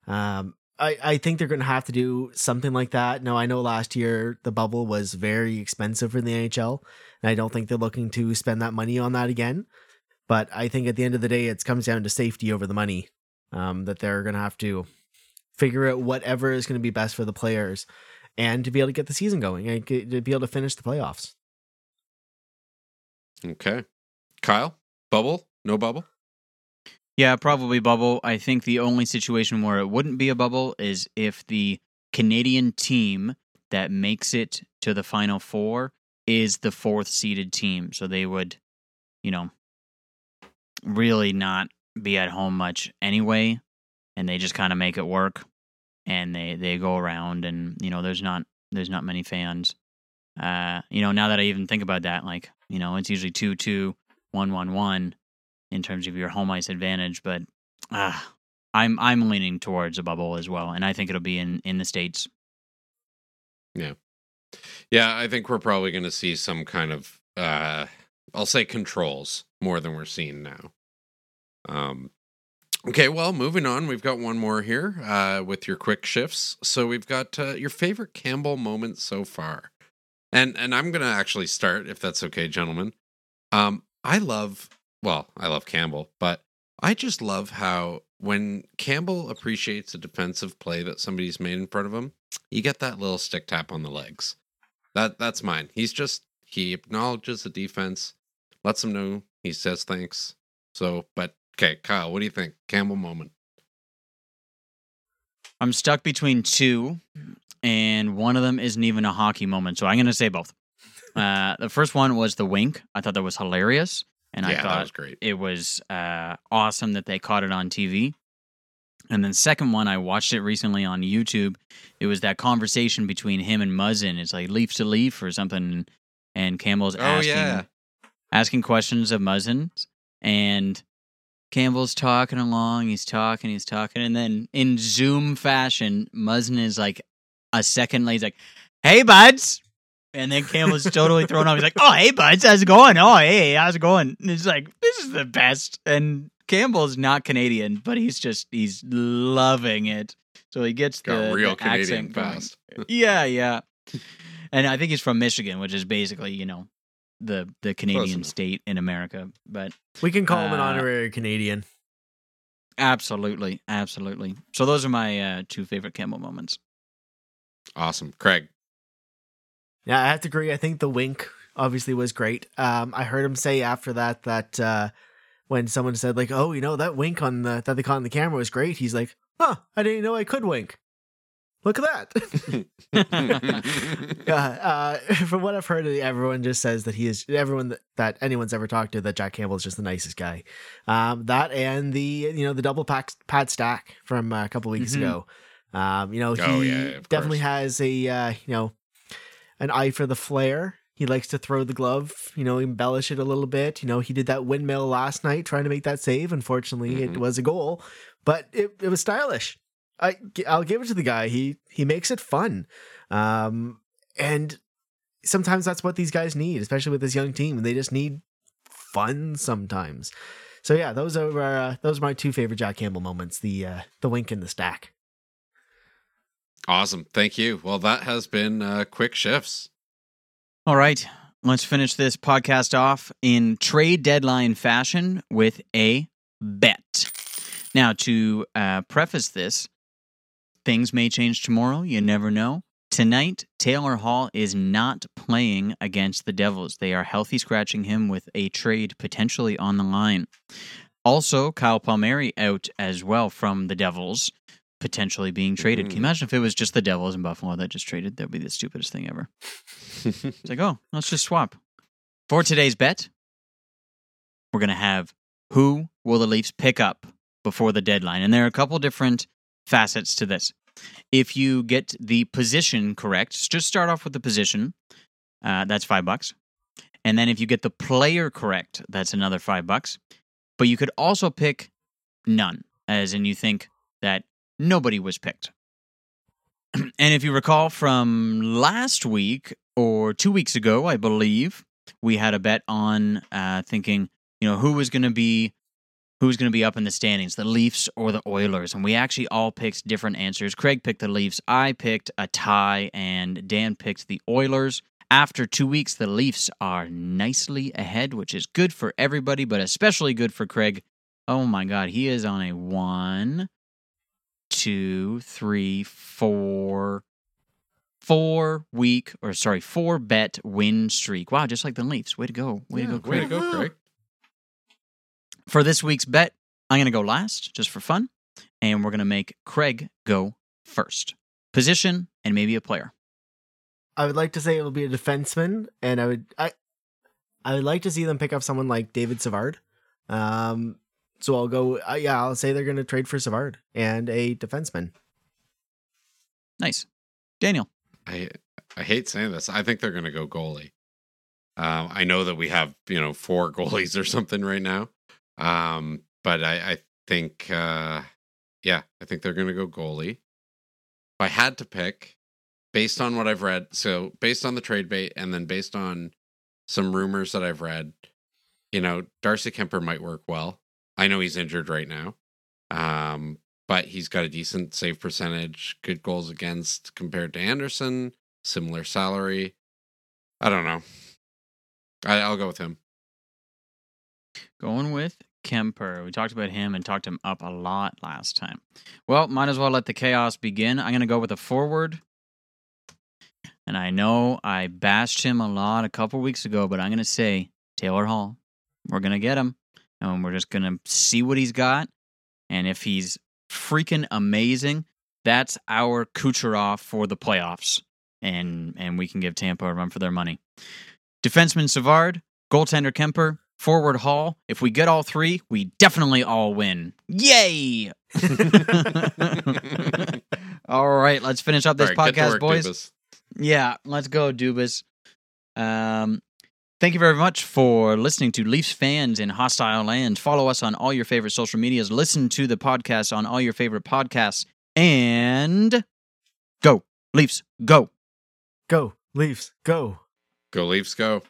S2: Um, I, I think they're going to have to do something like that. Now, I know last year the bubble was very expensive for the NHL, and I don't think they're looking to spend that money on that again. But I think at the end of the day, it comes down to safety over the money. Um, that they're going to have to figure out whatever is going to be best for the players, and to be able to get the season going and to be able to finish the playoffs.
S3: Okay. Kyle, bubble? No bubble?
S1: Yeah, probably bubble. I think the only situation where it wouldn't be a bubble is if the Canadian team that makes it to the final four is the fourth seeded team. So they would, you know, really not be at home much anyway. And they just kind of make it work. And they, they go around and, you know, there's not there's not many fans. Uh, you know, now that I even think about that, like, you know, it's usually two two, one one one in terms of your home ice advantage, but uh, I'm I'm leaning towards a bubble as well, and I think it'll be in in the states.
S3: Yeah, yeah, I think we're probably going to see some kind of, uh, I'll say controls more than we're seeing now. Um, okay, well, moving on, we've got one more here uh, with your quick shifts. So we've got uh, your favorite Campbell moment so far, and and I'm going to actually start if that's okay, gentlemen. Um, I love, well, I love Campbell, but I just love how when Campbell appreciates a defensive play that somebody's made in front of him, you get that little stick tap on the legs. That that's mine. He's just he acknowledges the defense, lets them know he says thanks. So, but okay, Kyle, what do you think? Campbell moment.
S1: I'm stuck between two, and one of them isn't even a hockey moment, so I'm going to say both. Uh, the first one was the wink. I thought that was hilarious, and
S3: yeah,
S1: I
S3: that
S1: thought
S3: was great.
S1: it was uh, awesome that they caught it on TV. And then second one, I watched it recently on YouTube. It was that conversation between him and Muzzin. It's like leaf to leaf or something, and Campbell's
S3: Oh,
S1: asking
S3: yeah.
S1: asking questions of Muzzin, and Campbell's talking along. He's talking, he's talking, and then in Zoom fashion, Muzzin is like a second late. He's like, "Hey, buds." And then Campbell's totally thrown off. He's like, "Oh, hey, buds, how's it going? Oh, hey, how's it going?" And it's like, "This is the best." And Campbell's not Canadian, but he's just he's loving it. So he gets
S3: Got
S1: the,
S3: real
S1: the
S3: Canadian
S1: accent
S3: fast.
S1: Yeah, yeah. And I think he's from Michigan, which is basically you know the the Canadian
S3: enough.
S1: state in America. But
S2: We can call him an
S1: Uh,
S2: honorary Canadian.
S1: absolutely, absolutely. So those are my uh, two favorite Campbell moments.
S3: Awesome, Craig.
S2: Yeah, I have to agree. I think the wink obviously was great. Um, I heard him say after that that uh, when someone said like, "Oh, you know that wink on the that they caught on the camera was great," he's like, "Huh, I didn't know I could wink. Look at that." yeah, uh, from what I've heard, everyone just says that he is everyone that, that anyone's ever talked to that Jack Campbell is just the nicest guy. Um, that and the you know the double pack pad stack from uh, a couple weeks
S1: Mhm.
S2: ago. Um, you know he
S3: Oh, yeah,
S2: definitely
S3: course.
S2: has a uh, you know an eye for the flair. He likes to throw the glove, you know, embellish it a little bit. You know, he did that windmill last night trying to make that save. Unfortunately, it
S3: Mhm.
S2: was a goal, but it, it was stylish. I I'll give it to the guy. He he makes it fun. Um and sometimes that's what these guys need, especially with this young team. They just need fun sometimes. So yeah, those are uh, those are my two favorite Jack Campbell moments: the uh, the wink and the stack.
S3: Awesome, thank you. Well, that has been uh, quick shifts.
S1: All right, let's finish this podcast off in trade deadline fashion with a bet. Now, to uh, preface this, things may change tomorrow. You never know. Tonight, Taylor Hall is not playing against the Devils. They are healthy scratching him with a trade potentially on the line. Also, Kyle Palmieri out as well from the Devils, potentially being traded. Can you
S3: Mhm.
S1: imagine if it was just the Devils in Buffalo that just traded? That would be the stupidest thing ever. It's like, oh, let's just swap. For today's bet, we're going to have who will the Leafs pick up before the deadline? And there are a couple different facets to this. If you get the position correct, just start off with the position. Uh, that's five bucks. And then if you get the player correct, that's another five bucks. But you could also pick none, as in you think that nobody was picked. and if you recall from last week or two weeks ago, I believe, we had a bet on uh, thinking, you know, who was going to be who's going to be up in the standings, the Leafs or the Oilers, and we actually all picked different answers. Craig picked the Leafs, I picked a tie, and Dan picked the Oilers. After two weeks, the Leafs are nicely ahead, which is good for everybody, but especially good for Craig. Oh my God, he is on a one, two, three, four, four week or sorry, four bet win streak. Wow, just like the Leafs. Way to go. Way
S2: Yeah,
S1: to go,
S3: Way to go, Craig.
S1: For this week's bet, I'm going to go last just for fun. And we're going to make Craig go first. Position and maybe a player.
S2: I would like to say it will be a defenseman, and I would I I would like to see them pick up someone like David Savard. Um, so I'll go. Uh, yeah, I'll say they're going to trade for Savard and a defenseman.
S1: Nice. Daniel.
S3: I I hate saying this. I think they're going to go goalie. Um, I know that we have you know four goalies or something right now, um, but I, I think uh, yeah, I think they're going to go goalie. If I had to pick, based on what I've read, so based on the trade bait, and then based on some rumors that I've read, you know, Darcy Kuemper might work well. I know he's injured right now, um, but he's got a decent save percentage, good goals against compared to Anderson, similar salary. I don't know. I, I'll go with him.
S1: Going with Kuemper. We talked about him and talked him up a lot last time. Well, might as well let the chaos begin. I'm going to go with a forward. And I know I bashed him a lot a couple weeks ago, but I'm going to say Taylor Hall. We're going to get him. And we're just going to see what he's got. And if he's freaking amazing, that's our Kucherov for the playoffs. And and we can give Tampa a run for their money. Defenseman Savard, goaltender Kuemper, forward Hall. If we get all three, we definitely all win. Yay! all right, let's finish up this
S3: right,
S1: podcast,
S3: work,
S1: boys.
S3: Dubas.
S1: Yeah, let's go, Dubas. Um, thank you very much for listening to Leafs fans in hostile land. Follow us on all your favorite social medias. Listen to the podcast on all your favorite podcasts. And go, Leafs, go.
S2: Go Leafs, go.
S3: Go Leafs, go.